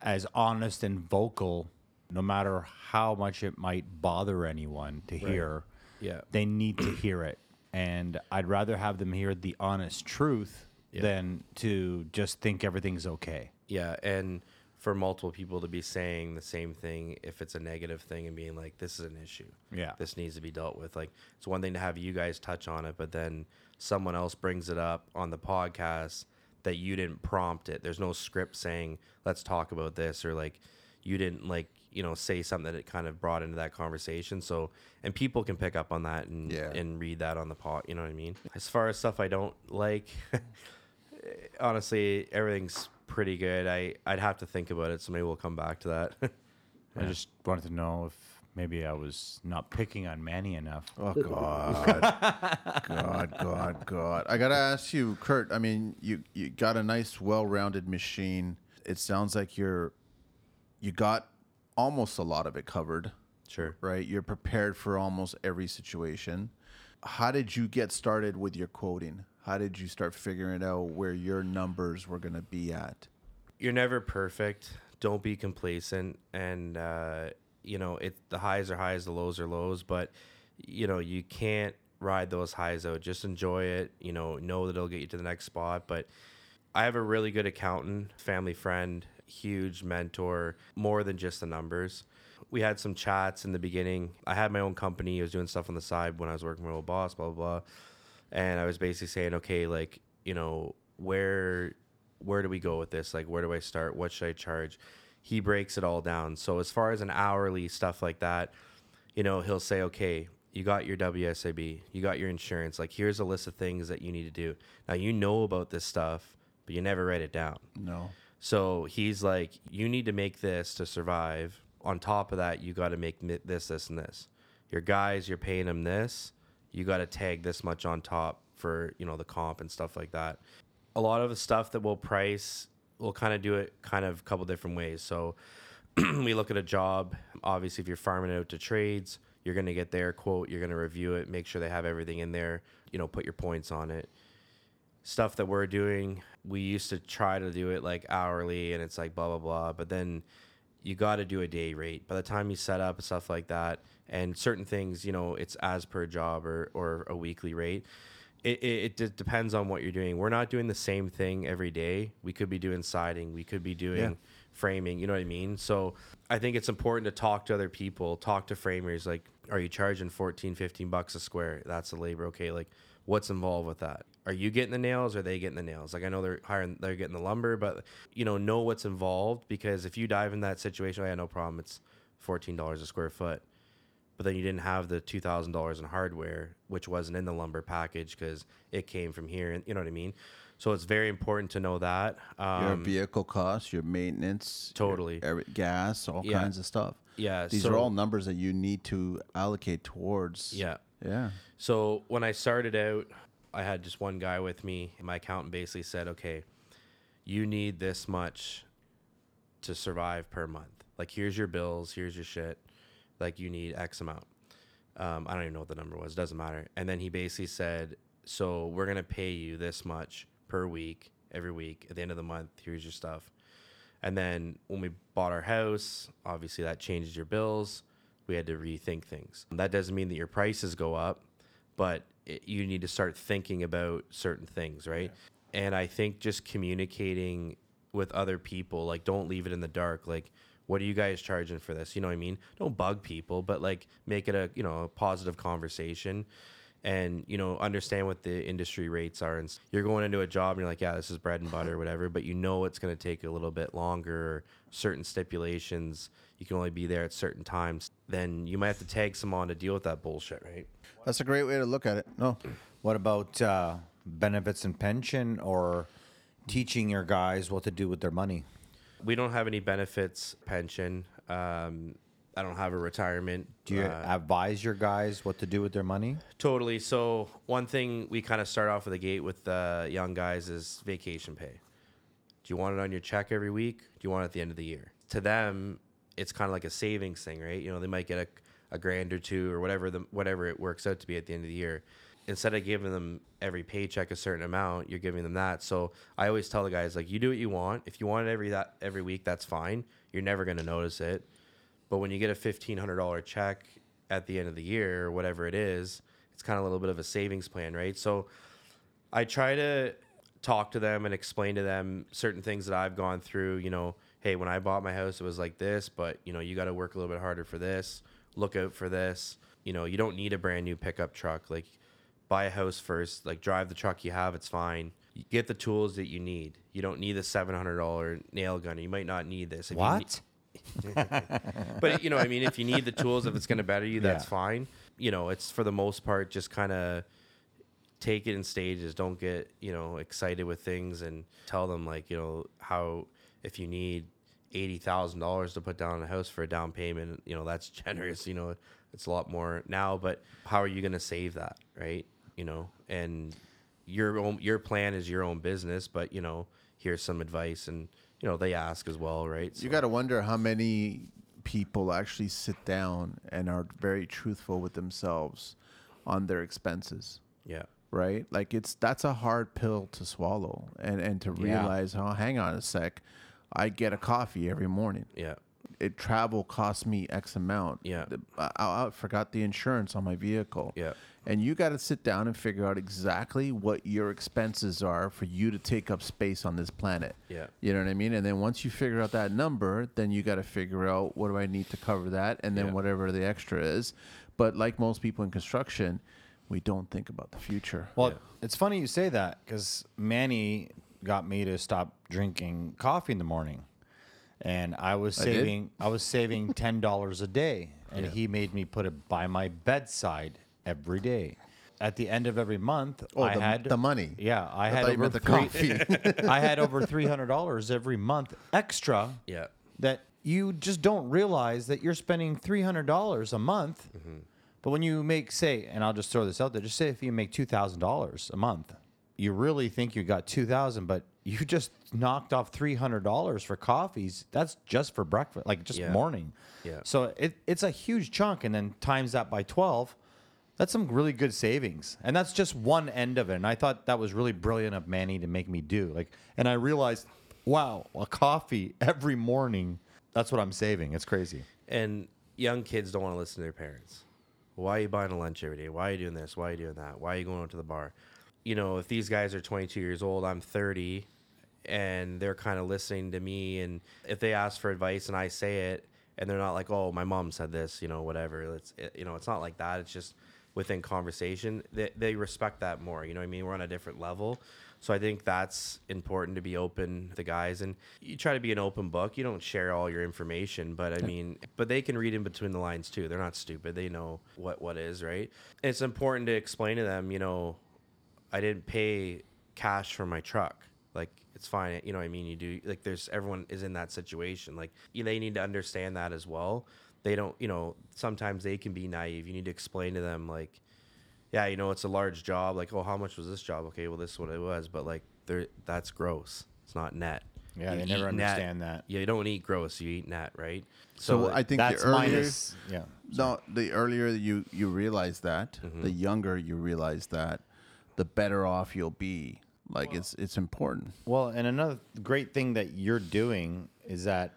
as honest and vocal, no matter how much it might bother anyone to hear. Yeah. They need to hear it. And I'd rather have them hear the honest truth Yeah. than to just think everything's okay. Yeah, and for multiple people to be saying the same thing if it's a negative thing and being like this is an issue. Yeah. This needs to be dealt with. Like it's one thing to have you guys touch on it, but then someone else brings it up on the podcast that you didn't prompt it. There's no script saying let's talk about this or like you didn't like, you know, say something that it kind of brought into that conversation. So and people can pick up on that and Yeah. and read that on the pot you know what I mean? As far as stuff I don't like honestly, everything's pretty good. I I'd have to think about it, so maybe we'll come back to that. I just wanted to know if maybe I was not picking on Manny enough. Oh God, God, God, God! I gotta ask you, Kurt. I mean, you you got a nice, well-rounded machine. It sounds like you're you got almost a lot of it covered, sure. right? You're prepared for almost every situation. How did you get started with your quoting? How did you start figuring out where your numbers were gonna be at? You're never perfect. Don't be complacent, and uh, you know it. The highs are highs, the lows are lows, but you know you can't ride those highs out. Just enjoy it. You know, know that it'll get you to the next spot, but. I have a really good accountant, family friend, huge mentor, more than just the numbers. We had some chats in the beginning. I had my own company. I was doing stuff on the side when I was working with my old boss, blah, blah, blah. And I was basically saying, okay, like, you know, where where do we go with this? Like, where do I start? What should I charge? He breaks it all down. So as far as an hourly stuff like that, you know, he'll say, okay, you got your WSIB, you got your insurance. Like, here's a list of things that you need to do. Now, you know about this stuff, but you never write it down. No. So he's like, you need to make this to survive. On top of that, you got to make this, this, and this. Your guys, you're paying them this. You got to tag this much on top for you know the comp and stuff like that. A lot of the stuff that we'll price, we'll kind of do it kind of a couple different ways. So we look at a job. Obviously, if you're farming it out to trades, you're going to get their quote. You're going to review it, make sure they have everything in there. You know, put your points on it stuff that we're doing, we used to try to do it like hourly and it's like blah blah blah, but then you got to do a day rate. By the time you set up and stuff like that, and certain things, you know, it's as per job or or a weekly rate. It, it, it depends on what you're doing. We're not doing the same thing every day. We could be doing siding. We could be doing Yeah. framing. You know what I mean? So I think it's important to talk to other people, talk to framers. Like, are you charging 14, 15 bucks a square? That's the labor. Okay. Like, what's involved with that? Are you getting the nails or are they getting the nails? Like, I know they're hiring, they're getting the lumber, but you know, know what's involved because if you dive in that situation, I had no problem. It's $14 a square foot but then you didn't have the two thousand dollars in hardware, which wasn't in the lumber package because it came from here, and you know what I mean. So it's very important to know that. Your Um, vehicle costs, your maintenance, Totally. your gas, all Yeah. kinds of stuff. yeah, These so, are all numbers that you need to allocate towards. yeah. Yeah. So when I started out, I had just one guy with me. My accountant basically said, "Okay, you need this much to survive per month. Like, here's your bills, here's your shit. Like, you need X amount." Um, I don't even know what the number was. Doesn't matter. And then he basically said, "So we're gonna pay you this much per week, every week. At the end of the month, here's your stuff." And then when we bought our house, obviously that changes your bills. We had to rethink things. That doesn't mean that your prices go up, but it, you need to start thinking about certain things, right? And I think just communicating with other people, like don't leave it in the dark. Like, what are you guys charging for this? You know what I mean? Don't bug people, but like make it a you know a positive conversation and you know understand what the industry rates are and you're going into a job and you're like yeah this is bread and butter or whatever but you know it's going to take a little bit longer or certain stipulations you can only be there at certain times then you might have to tag someone to deal with that bullshit right That's a great way to look at it. No. What about uh, benefits and pension or teaching your guys what to do with their money? We don't have any benefits, pension. Um, I don't have a retirement. Do you uh, advise your guys what to do with their money? Totally. So one thing we kind of start off with the gate with the young guys is vacation pay. Do you want it on your check every week? Do you want it at the end of the year? To them, it's kind of like a savings thing, right? You know, they might get a, a grand or two or whatever the whatever it works out to be at the end of the year. Instead of giving them every paycheck a certain amount, you're giving them that. So I always tell the guys like, you do what you want. If you want it every that every week, that's fine. You're never going to notice it. But when you get a fifteen hundred dollar check at the end of the year or whatever it is, it's kind of a little bit of a savings plan, right? So I try to talk to them and explain to them certain things that I've gone through. You know, hey, when I bought my house, it was like this, but you know, you got to work a little bit harder for this. Look out for this. You know, you don't need a brand new pickup truck. Like, buy a house first. Like, drive the truck you have. It's fine. Get the tools that you need. You don't need the seven hundred dollar nail gun. You might not need this. If What? but you know, I mean, if you need the tools, if it's going to better you, that's Yeah. fine. You know, it's for the most part just kind of take it in stages. Don't get you know excited with things and tell them like you know how if you need eighty thousand dollars to put down on a house for a down payment, you know that's generous. You know, it's a lot more now, but how are you going to save that, right? You know, and your own your plan is your own business, but you know, here's some advice and. You know they ask as well, right? You got to wonder how many people actually sit down and are very truthful with themselves on their expenses, yeah, right? Like it's that's a hard pill to swallow and and to realize, Yeah. realize, oh, hang on a sec, I get a coffee every morning. yeah. It travel costs me X amount. Yeah. I, I forgot the insurance on my vehicle. Yeah. And you got to sit down and figure out exactly what your expenses are for you to take up space on this planet. Yeah. You know what I mean? And then once you figure out that number, then you got to figure out what do I need to cover that and then Yeah. whatever the extra is. But like most people in construction, we don't think about the future. Well, Yeah. it's funny you say that because Manny got me to stop drinking coffee in the morning, and I was I saving. I, was saving ten dollars a day, and he made me put it by my bedside every day. At the end of every month, Oh, I the- had the money. Yeah, I, I had over the three- coffee. I had over three hundred dollars every month extra Yeah. that you just don't realize that you're spending three hundred dollars a month. Mm-hmm. But when you make, say, and I'll just throw this out there, just say if you make two thousand dollars a month, you really think you got two thousand, but you just knocked off three hundred dollars for coffees. That's just for breakfast, like just Yeah. morning. Yeah. So it, it's a huge chunk, and then times that by twelve. That's some really good savings, and that's just one end of it. And I thought that was really brilliant of Manny to make me do. Like, and I realized, wow, a coffee every morning. That's what I'm saving. It's crazy. And young kids don't want to listen to their parents. Why are you buying a lunch every day? Why are you doing this? Why are you doing that? Why are you going out to the bar? You know, if these guys are 22 years old, I'm 30, and they're kind of listening to me, and if they ask for advice and I say it, and they're not like, "Oh, my mom said this," you know, whatever. It's it, you know, it's not like that. It's just within conversation. They they respect that more. You know what I mean? We're on a different level. So I think that's important to be open the guys and you try to be an open book. You don't share all your information, but I mean, but they can read in between the lines too. They're not stupid. They know what what is, right? It's important to explain to them, you know, I didn't pay cash for my truck. Like it's fine, you know what I mean? You do like there's everyone is in that situation. Like you, they need to understand that as well. They don't, you know, sometimes they can be naive. You need to explain to them like yeah, you know, it's a large job. Like, oh, how much was this job? Okay, well, this is what it was, but like, there, that's gross. It's not net. Yeah, You they never eat net. understand that. Yeah, you don't eat gross. You eat net, right? So, like, I think That's the earlier, minus. Yeah. no, the earlier you you realize that, Mm-hmm. the younger you realize that, the better off you'll be. Like it's it's important. Well, and another great thing that you're doing is that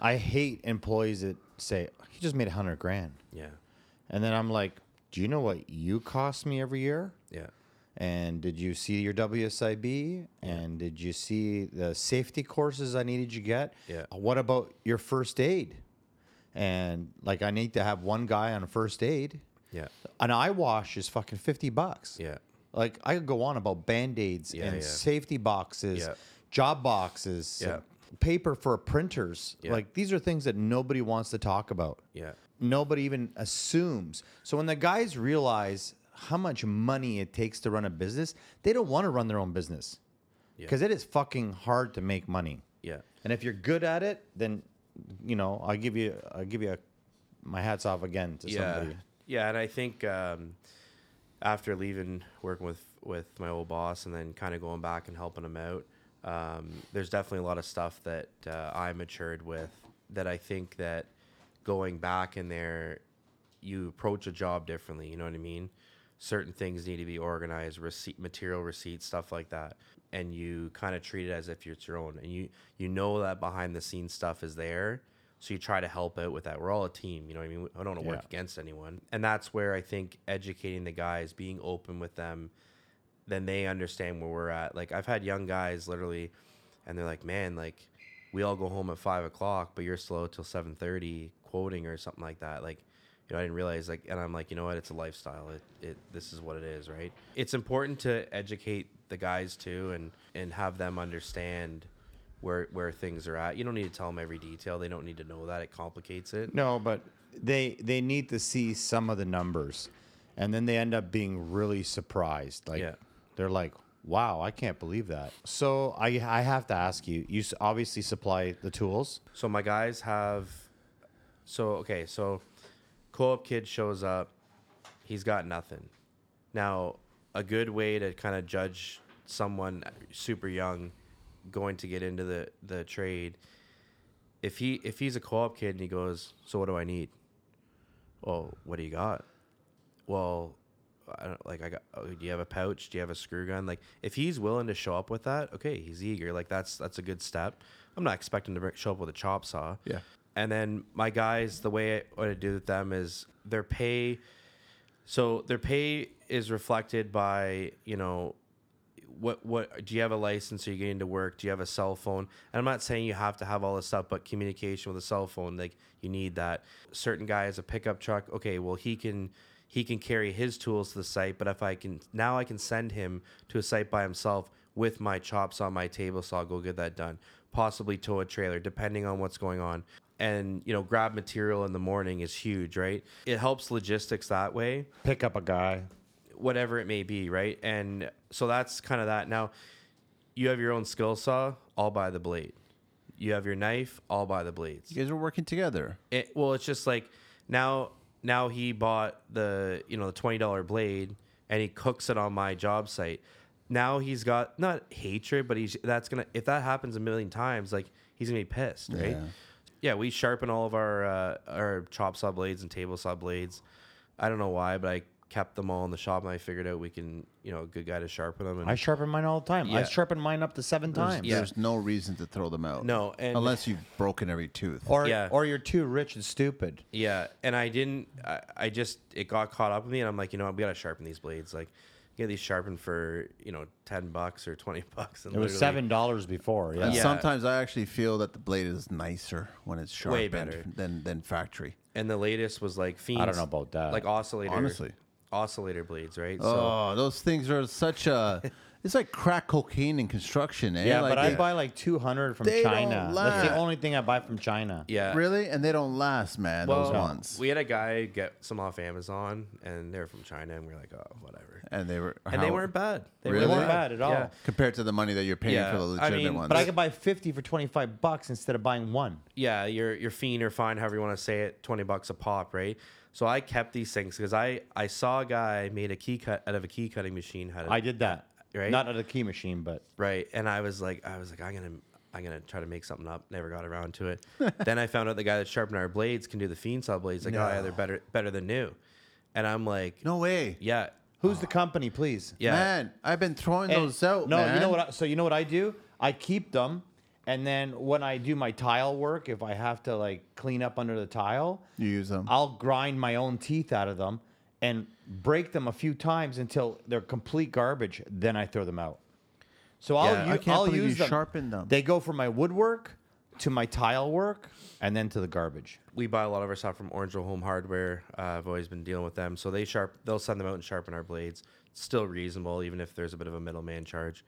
I hate employees that say he just made a hundred grand, yeah, and then I'm like, do you know what you cost me every year? yeah, And did you see your WSIB? And did you see the safety courses I needed you to get? Yeah. Uh, What about your first aid? And like, I need to have one guy on first aid. yeah, An eye wash is fucking 50 bucks. yeah, Like, I could go on about band aids Yeah, and yeah. safety boxes, Yeah. job boxes, paper for printers. Like, these are things that nobody wants to talk about yeah, nobody even assumes. So when the guys realize how much money it takes to run a business, they don't want to run their own business because it is fucking hard to make money. yeah, And if you're good at it, then you know I'll give you I'll give you a, my hats off again to somebody. yeah, and I think um, after leaving working with with my old boss and then kind of going back and helping him out, um, there's definitely a lot of stuff that uh, I matured with that I think that going back in there, you approach a job differently. You know what I mean? Certain things need to be organized, receipt, material receipts, stuff like that, and you kind of treat it as if it's your own, and you you know that behind the scenes stuff is there. So you try to help out with that. We're all a team, you know what I mean? I don't want to work Yeah. against anyone. And that's where I think educating the guys, being open with them, then they understand where we're at. Like I've had young guys literally, and they're like, "Man, like we all go home at five o'clock, but you're slow till seven thirty quoting or something like that." Like, you know, I didn't realize like, and I'm like, you know what? It's a lifestyle. It, it this is what it is, right? It's important to educate the guys too, and and have them understand where where things are at. You don't need to tell them every detail. They don't need to know that. It complicates it. No, but they they need to see some of the numbers, and then they end up being really surprised. Like Yeah. they're like, "Wow, I can't believe that." So I I have to ask you. You obviously supply the tools. So my guys have. So okay, so co-op kid shows up. He's got nothing. Now, a good way to kind of judge someone super young going to get into the the trade. If he if he's a co-op kid and he goes, so what do I need? Well, what do you got? Well, I don't like I got. Oh, do you have a pouch? Do you have a screw gun? Like if he's willing to show up with that, okay, he's eager. Like that's that's a good step. I'm not expecting to show up with a chop saw. Yeah. And then my guys, the way I, what I do with them is their pay. So their pay is reflected by you know what what do you have a license? Are you getting to work? Do you have a cell phone? And I'm not saying you have to have all this stuff, but communication with a cell phone, like you need that. Certain guy has a pickup truck. Okay, well he can he can carry his tools to the site, but if I can now I can send him to a site by himself with my chops on my table, so I'll go get that done. Possibly tow a trailer, depending on what's going on. And you know, grab material in the morning is huge, right? It helps logistics that way Pick up a guy. Whatever it may be, right? And so that's kind of that. Now, you have your own skill saw, all by the blade. You have your knife, all by the blades. You guys are working together. It, well, it's just like now. Now he bought the you know the twenty dollar blade and he cooks it on my job site. Now he's got not hatred, but he's that's gonna if that happens a million times, like he's gonna be pissed, right? Yeah. Yeah, we sharpen all of our uh, our chop saw blades and table saw blades. I don't know why, but I kept them all in the shop and I figured out we can, you know, a good guy to sharpen them. And I sharpen mine all the time. I Yeah. sharpen mine up to seven times. Yeah. There's no reason to throw them out. No, and- unless you've broken every tooth. Or Yeah. or you're too rich and stupid. yeah, and I didn't. I, I just it got caught up with me, and I'm like, you know, we gotta sharpen these blades. Like, get these sharpened for you know ten bucks or twenty bucks. And It was seven dollars before. Yeah. Yeah. sometimes I actually feel that the blade is nicer when it's sharpened Way better. than than factory. And the latest was like Feins. I don't know about that. Like oscillator, Honestly. Oscillator blades, right? Oh, those things are such a. It's like crack cocaine in construction, eh? Yeah, like but I they- buy like two hundred from They don't China. That's last. the only thing I buy from China. yeah, really, and they don't last, man. those Well, ones, We had a guy get some off Amazon, and they're from China, and we are like, oh, whatever. and they were, And they how- weren't bad. They Really? They weren't bad at all. Yeah. compared to the money that you're paying Yeah, for the I legitimate mean, ones. But I could buy fifty for twenty five bucks instead of buying one. yeah, your your Fein or fine, however you want to say it, twenty bucks a pop, right? So I kept these things because I I saw a guy made a key cut out of a key cutting machine. Had a, I did that. Right? Not at a key machine, but right, and I was like, I was like, I'm gonna I'm gonna try to make something up. Never got around to it. then I found out the guy that sharpened our blades can do the Fein saw blades. Like, oh yeah, they're better better than new. And I'm like, no way, yeah, who's the company, please? yeah, man. I've been throwing And- those out. No, you know what? I, so you know what I do? I keep them, and then when I do my tile work, if I have to like clean up under the tile, You use them. I'll grind my own teeth out of them and break them a few times until they're complete garbage. Then I throw them out. So I'll, Yeah. u- I can't I'll believe you use them. sharpened them. They go from my woodwork to my tile work and then to the garbage. we buy a lot of our stuff from Orangeville Home Hardware. Uh, I've always been dealing with them, so they sharp. They'll send them out and sharpen our blades. It's still reasonable, even if there's a bit of a middleman charge.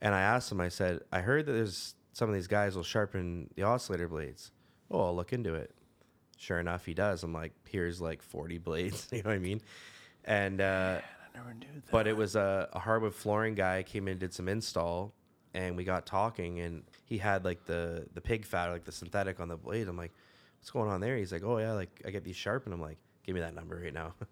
And I asked them. I said, I heard that there's some of these guys will sharpen the oscillator blades. Oh, I'll look into it. Sure enough, he does. I'm like, here's like 40 blades. you know what I mean? And uh, I never knew that. but it was a, a hardwood flooring guy came in and did some install and we got talking, and he had like the the pig fat, like the synthetic on the blade. I'm like, what's going on there? He's like, oh yeah, like I get these sharp, and I'm like, give me that number right now.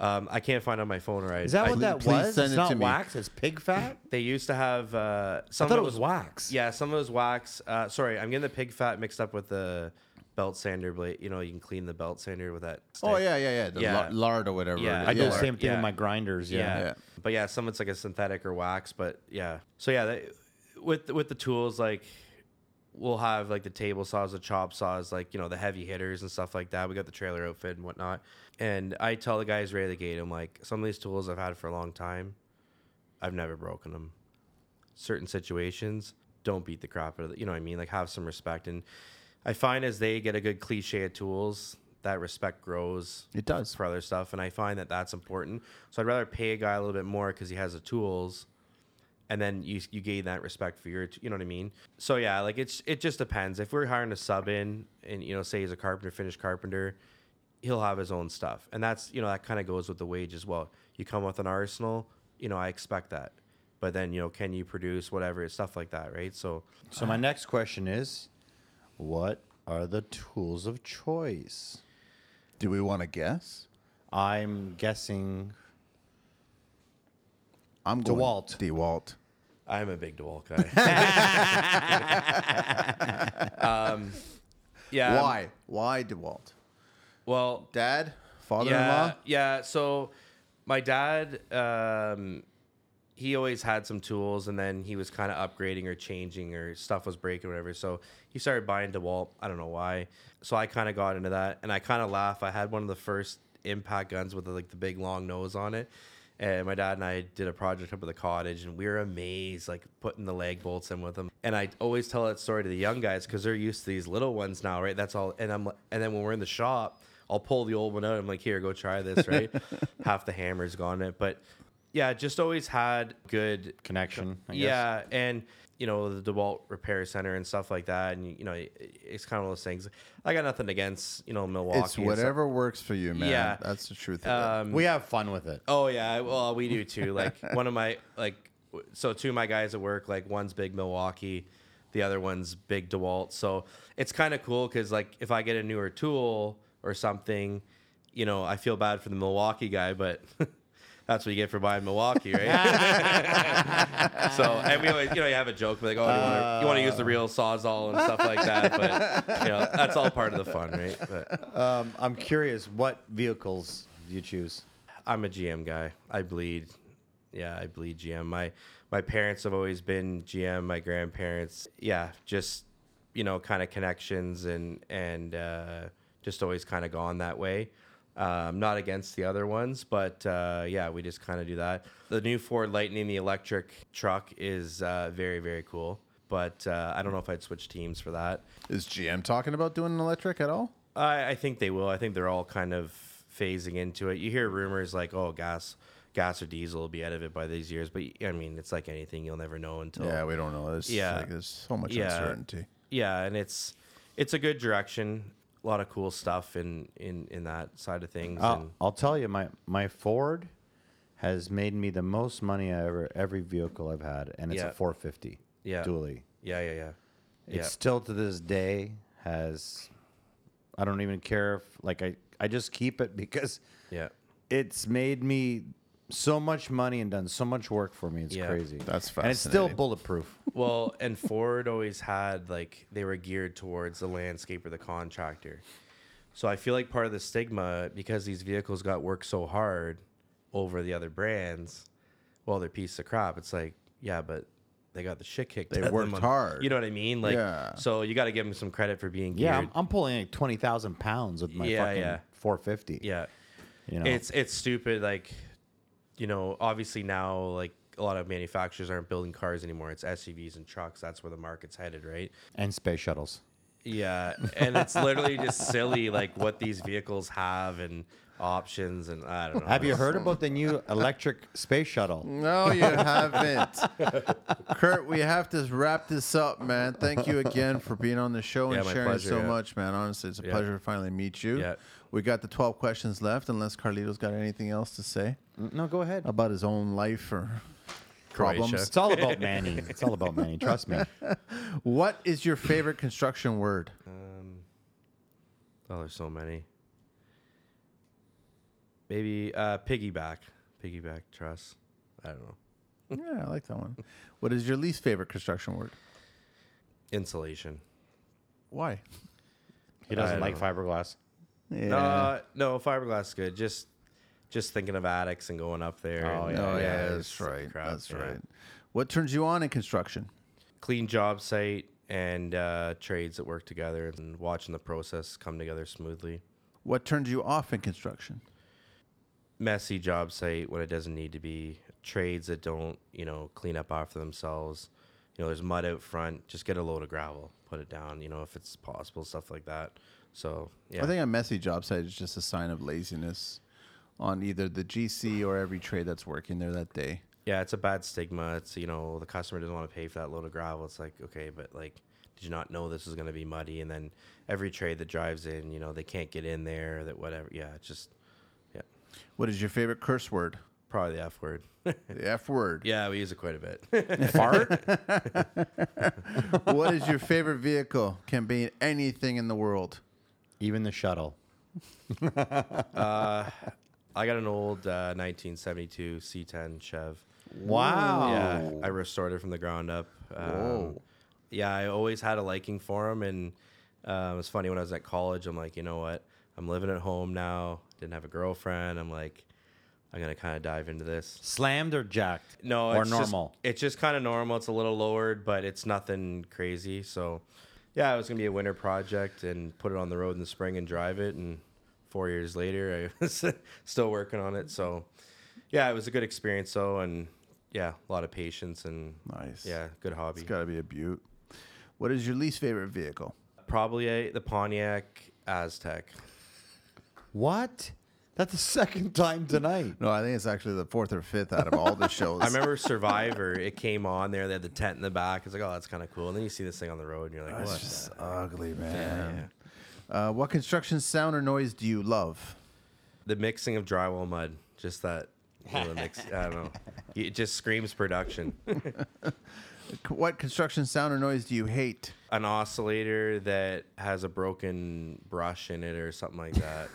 Um, I can't find it on my phone, or I, Is that I- what that please was? send it's it not to me. wax. It's pig fat. They used to have uh, some. I thought of it was wax. Yeah, some of it was wax. Uh, sorry, I'm getting the pig fat mixed up with the belt sander blade. You know, you can clean the belt sander with that. Oh yeah, yeah, yeah. The Yeah. la- lard or whatever. Yeah. I do the Yeah. same thing Yeah. with my grinders. Yeah. Yeah. Yeah. But yeah, some of it's like a synthetic or wax. But yeah. So yeah, they, with with the tools like we'll have like the table saws, the chop saws, like you know the heavy hitters and stuff like that. We got the trailer outfit and whatnot. And I tell the guys right at the gate, I'm like, some of these tools I've had for a long time, I've never broken them. Certain situations, don't beat the crap out of it. You know what I mean? Like have some respect. And I find as they get a good cliche of tools, that respect grows It does. for other stuff, and I find that that's important. So I'd rather pay a guy a little bit more because he has the tools, and then you you gain that respect for your, you know what I mean. So yeah, like it's it just depends. If we're hiring a sub in, and you know, say he's a carpenter, finished carpenter, he'll have his own stuff, and that's you know that kind of goes with the wage as well. You come with an arsenal, you know, I expect that, but then you know, can you produce whatever stuff like that, right? So So my next question is, what are the tools of choice? Do we want to guess? I'm guessing I'm going DeWalt. DeWalt. I'm a big DeWalt guy. um, yeah. Why? Why DeWalt? Well, Dad, father-in-law. Yeah, yeah. So my dad, um, he always had some tools, and then he was kind of upgrading or changing, or stuff was breaking, or whatever. So he started buying DeWalt. I don't know why. So I kind of got into that, and I kind of laugh. I had one of the first impact guns with the, like the big long nose on it. And my dad and I did a project up at the cottage, and we were amazed, like putting the leg bolts in with them. And I always tell that story to the young guys because they're used to these little ones now, right? That's all. And I'm, and then when we're in the shop, I'll pull the old one out. I'm like, here, go try this, right? Half the hammer's gone in it, but yeah, just always had good connection. I guess. yeah, and you know the DeWalt Repair Center and stuff like that, and you know it's kind of one of those things. I got nothing against you know Milwaukee. It's and stuff. whatever works for you, man. Yeah. That's the truth. Um, We have fun with it. Oh yeah, well we do too. Like one of my like, so two of my guys at work, like one's big Milwaukee, the other one's big DeWalt. So it's kind of cool because like if I get a newer tool or something, you know, I feel bad for the Milwaukee guy, but. That's what you get for buying Milwaukee, right? so, and we always, you know, you have a joke like, "Oh, you want to use the real sawzall and stuff like that," but you know, that's all part of the fun, right? But Um, I'm curious, what vehicles do you choose? I'm a GM guy. I bleed. Yeah, I bleed GM. My my parents have always been GM. My grandparents, yeah, just you know, kind of connections and and uh, just always kind of gone that way. Um, not against the other ones, but uh, yeah, we just kind of do that. The new Ford Lightning, the electric truck, is uh, very very cool. But uh, I don't know if I'd switch teams for that. Is GM talking about doing an electric at all? I, I think they will. I think they're all kind of phasing into it. You hear rumors like, "Oh, gas, gas or diesel will be out of it by these years," but I mean, it's like anything; you'll never know until. Yeah, we don't know. There's, Yeah. like, there's so much Yeah. uncertainty. Yeah, and it's it's a good direction. A lot of cool stuff in in in that side of things. I'll, and I'll tell you, my my Ford has made me the most money I ever every vehicle I've had, and it's Yeah. a 450 Yeah. dually. yeah, yeah, yeah, It yeah, still to this day has. I don't even care if like I I just keep it because yeah. it's made me so much money and done so much work for me. It's Yeah. crazy. That's And it's still fascinating. bulletproof. Well, and Ford always had like they were geared towards the landscaper, the contractor. So I feel like part of the stigma because these vehicles got worked so hard over the other brands, well, they're piece of crap. It's like, yeah, but they got the shit kicked. They out of worked them on- hard. You know what I mean? Like, Yeah. so you got to give them some credit for being geared. Yeah, I'm, I'm pulling like twenty thousand pounds with my Yeah, fucking yeah. 450. yeah. you know, It's it's stupid. Like, you know, obviously now like a lot of manufacturers aren't building cars anymore. It's SUVs and trucks. That's where the market's headed, right? and space shuttles. Yeah, and it's literally just silly, like what these vehicles have and options, and I don't know. Have you heard about the new electric space shuttle? No, you haven't. Kurt, we have to wrap this up, man. Thank you again for being on the show Yeah, and my sharing pleasure, so yeah. much, man. Honestly, it's a Yeah. pleasure to finally meet you. Yeah. We got the 12 questions left, unless Carlito's got anything else to say No, go ahead. about his own life or. problems. It's all about Manny. It's all about Manny. Trust me. What is your favorite construction word? Um, oh, there's so many. Maybe uh, piggyback, piggyback truss. I don't know. Yeah, I like that one. What is your least favorite construction word? Insulation. Why? He doesn't I like don't fiberglass. Yeah. Uh, no, fiberglass is good. Just, just thinking of attics and going up there. Oh, and, yeah, oh yeah, it's that's right. crap, that's yeah. right. What turns you on in construction? Clean job site and uh, trades that work together and watching the process come together smoothly. What turns you off in construction? messy job site when it doesn't need to be trades that don't you know clean up after themselves you know there's mud out front just get a load of gravel put it down you know if it's possible stuff like that so yeah I think a messy job site is just a sign of laziness on either the GC or every trade that's working there that day. yeah it's a bad stigma it's you know the customer doesn't want to pay for that load of gravel it's like okay but like did you not know this was going to be muddy and then every trade that drives in you know they can't get in there that whatever yeah it's just yeah What is your favorite curse word? probably the f word The F word. yeah we use it quite a bit Fart? what is your favorite vehicle? Can be anything in the world. Even the shuttle. Uh, I got an old uh, 1972 C10 Chev. Wow. Yeah, I restored it from the ground up. Um, Whoa. Yeah, I always had a liking for them, and uh, it was funny when I was at college. I'm like, you know what? I'm living at home now. Didn't have a girlfriend. I'm like, I'm gonna kind of dive into this. Slammed or jacked? No, Or it's just- normal? it's just kind of normal. It's a little lowered, but it's nothing crazy. So, yeah, it was gonna be a winter project and put it on the road in the spring and drive it. And four years later, I was still working on it. So, yeah, it was a good experience though, and yeah, a lot of patience and Nice. yeah, good hobby. It's got to be a beaut. What is your least favorite vehicle? Probably a, the Pontiac Aztek. What? That's the second time tonight. No, I think it's actually the fourth or fifth out of all the shows. I remember Survivor. It came on there. They had the tent in the back. It's like, oh, that's kind of cool. And then you see this thing on the road, and you're like, It's what? just ugly, Yeah, man. yeah. Uh, what construction sound or noise do you love? the mixing of drywall mud, just that. You know, mix, I don't know. It just screams production. What construction sound or noise do you hate? An oscillator that has a broken brush in it or something like that.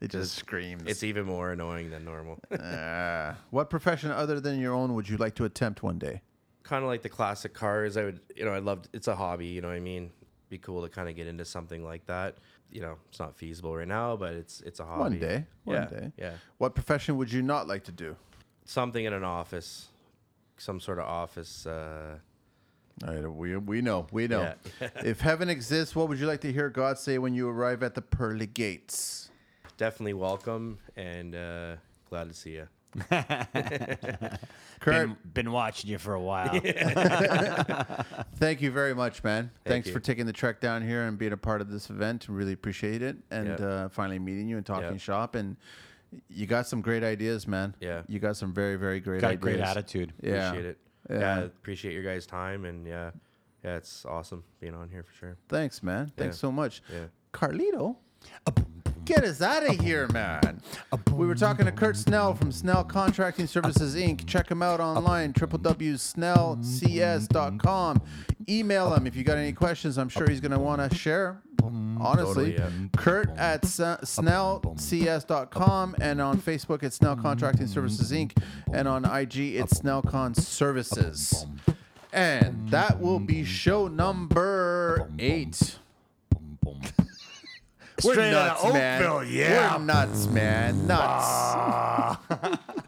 It just screams. It's even more annoying than normal. Ah. what profession other than your own would you like to attempt one day? kind of like the classic cars. I would, you know, I loved. It's a hobby. You know what I mean? Be cool to kind of get into something like that. You know, it's not feasible right now, but it's it's a hobby. One day. One yeah, day. Yeah. What profession would you not like to do? Something in an office, some sort of office. Uh, All right, we, we know. We know. Yeah. if heaven exists, what would you like to hear God say when you arrive at the pearly gates? definitely welcome and uh, glad to see you. Kurt, Been, been watching you for a while. thank you very much, man. Thanks you. for taking the trek down here and being a part of this event. Really appreciate it. And Yeah. uh, finally meeting you and talking Yeah. shop. And you got some great ideas, man. Yeah. You got some very, very great Got a ideas. great attitude. Yeah. Appreciate it. Yeah. Yeah. appreciate your guys' time and yeah, yeah, it's awesome being on here for sure. Thanks, man. Thanks Yeah. so much. Yeah. Carlito, get us out of here, man. We were talking to Kurt Snell from Snell Contracting Services Inc. Check him out online, www.snellcs.com. Email him if you got any questions. I'm sure he's going to want to share. Honestly, Totally, yeah. Kurt at s- snellcs.com and on Facebook it's Snell Contracting Services Inc. and on IG it's Snellcon Services. And that will be show number eight. We're Straight outta nuts, man. Oakville, yeah. We're nuts, man. Nuts.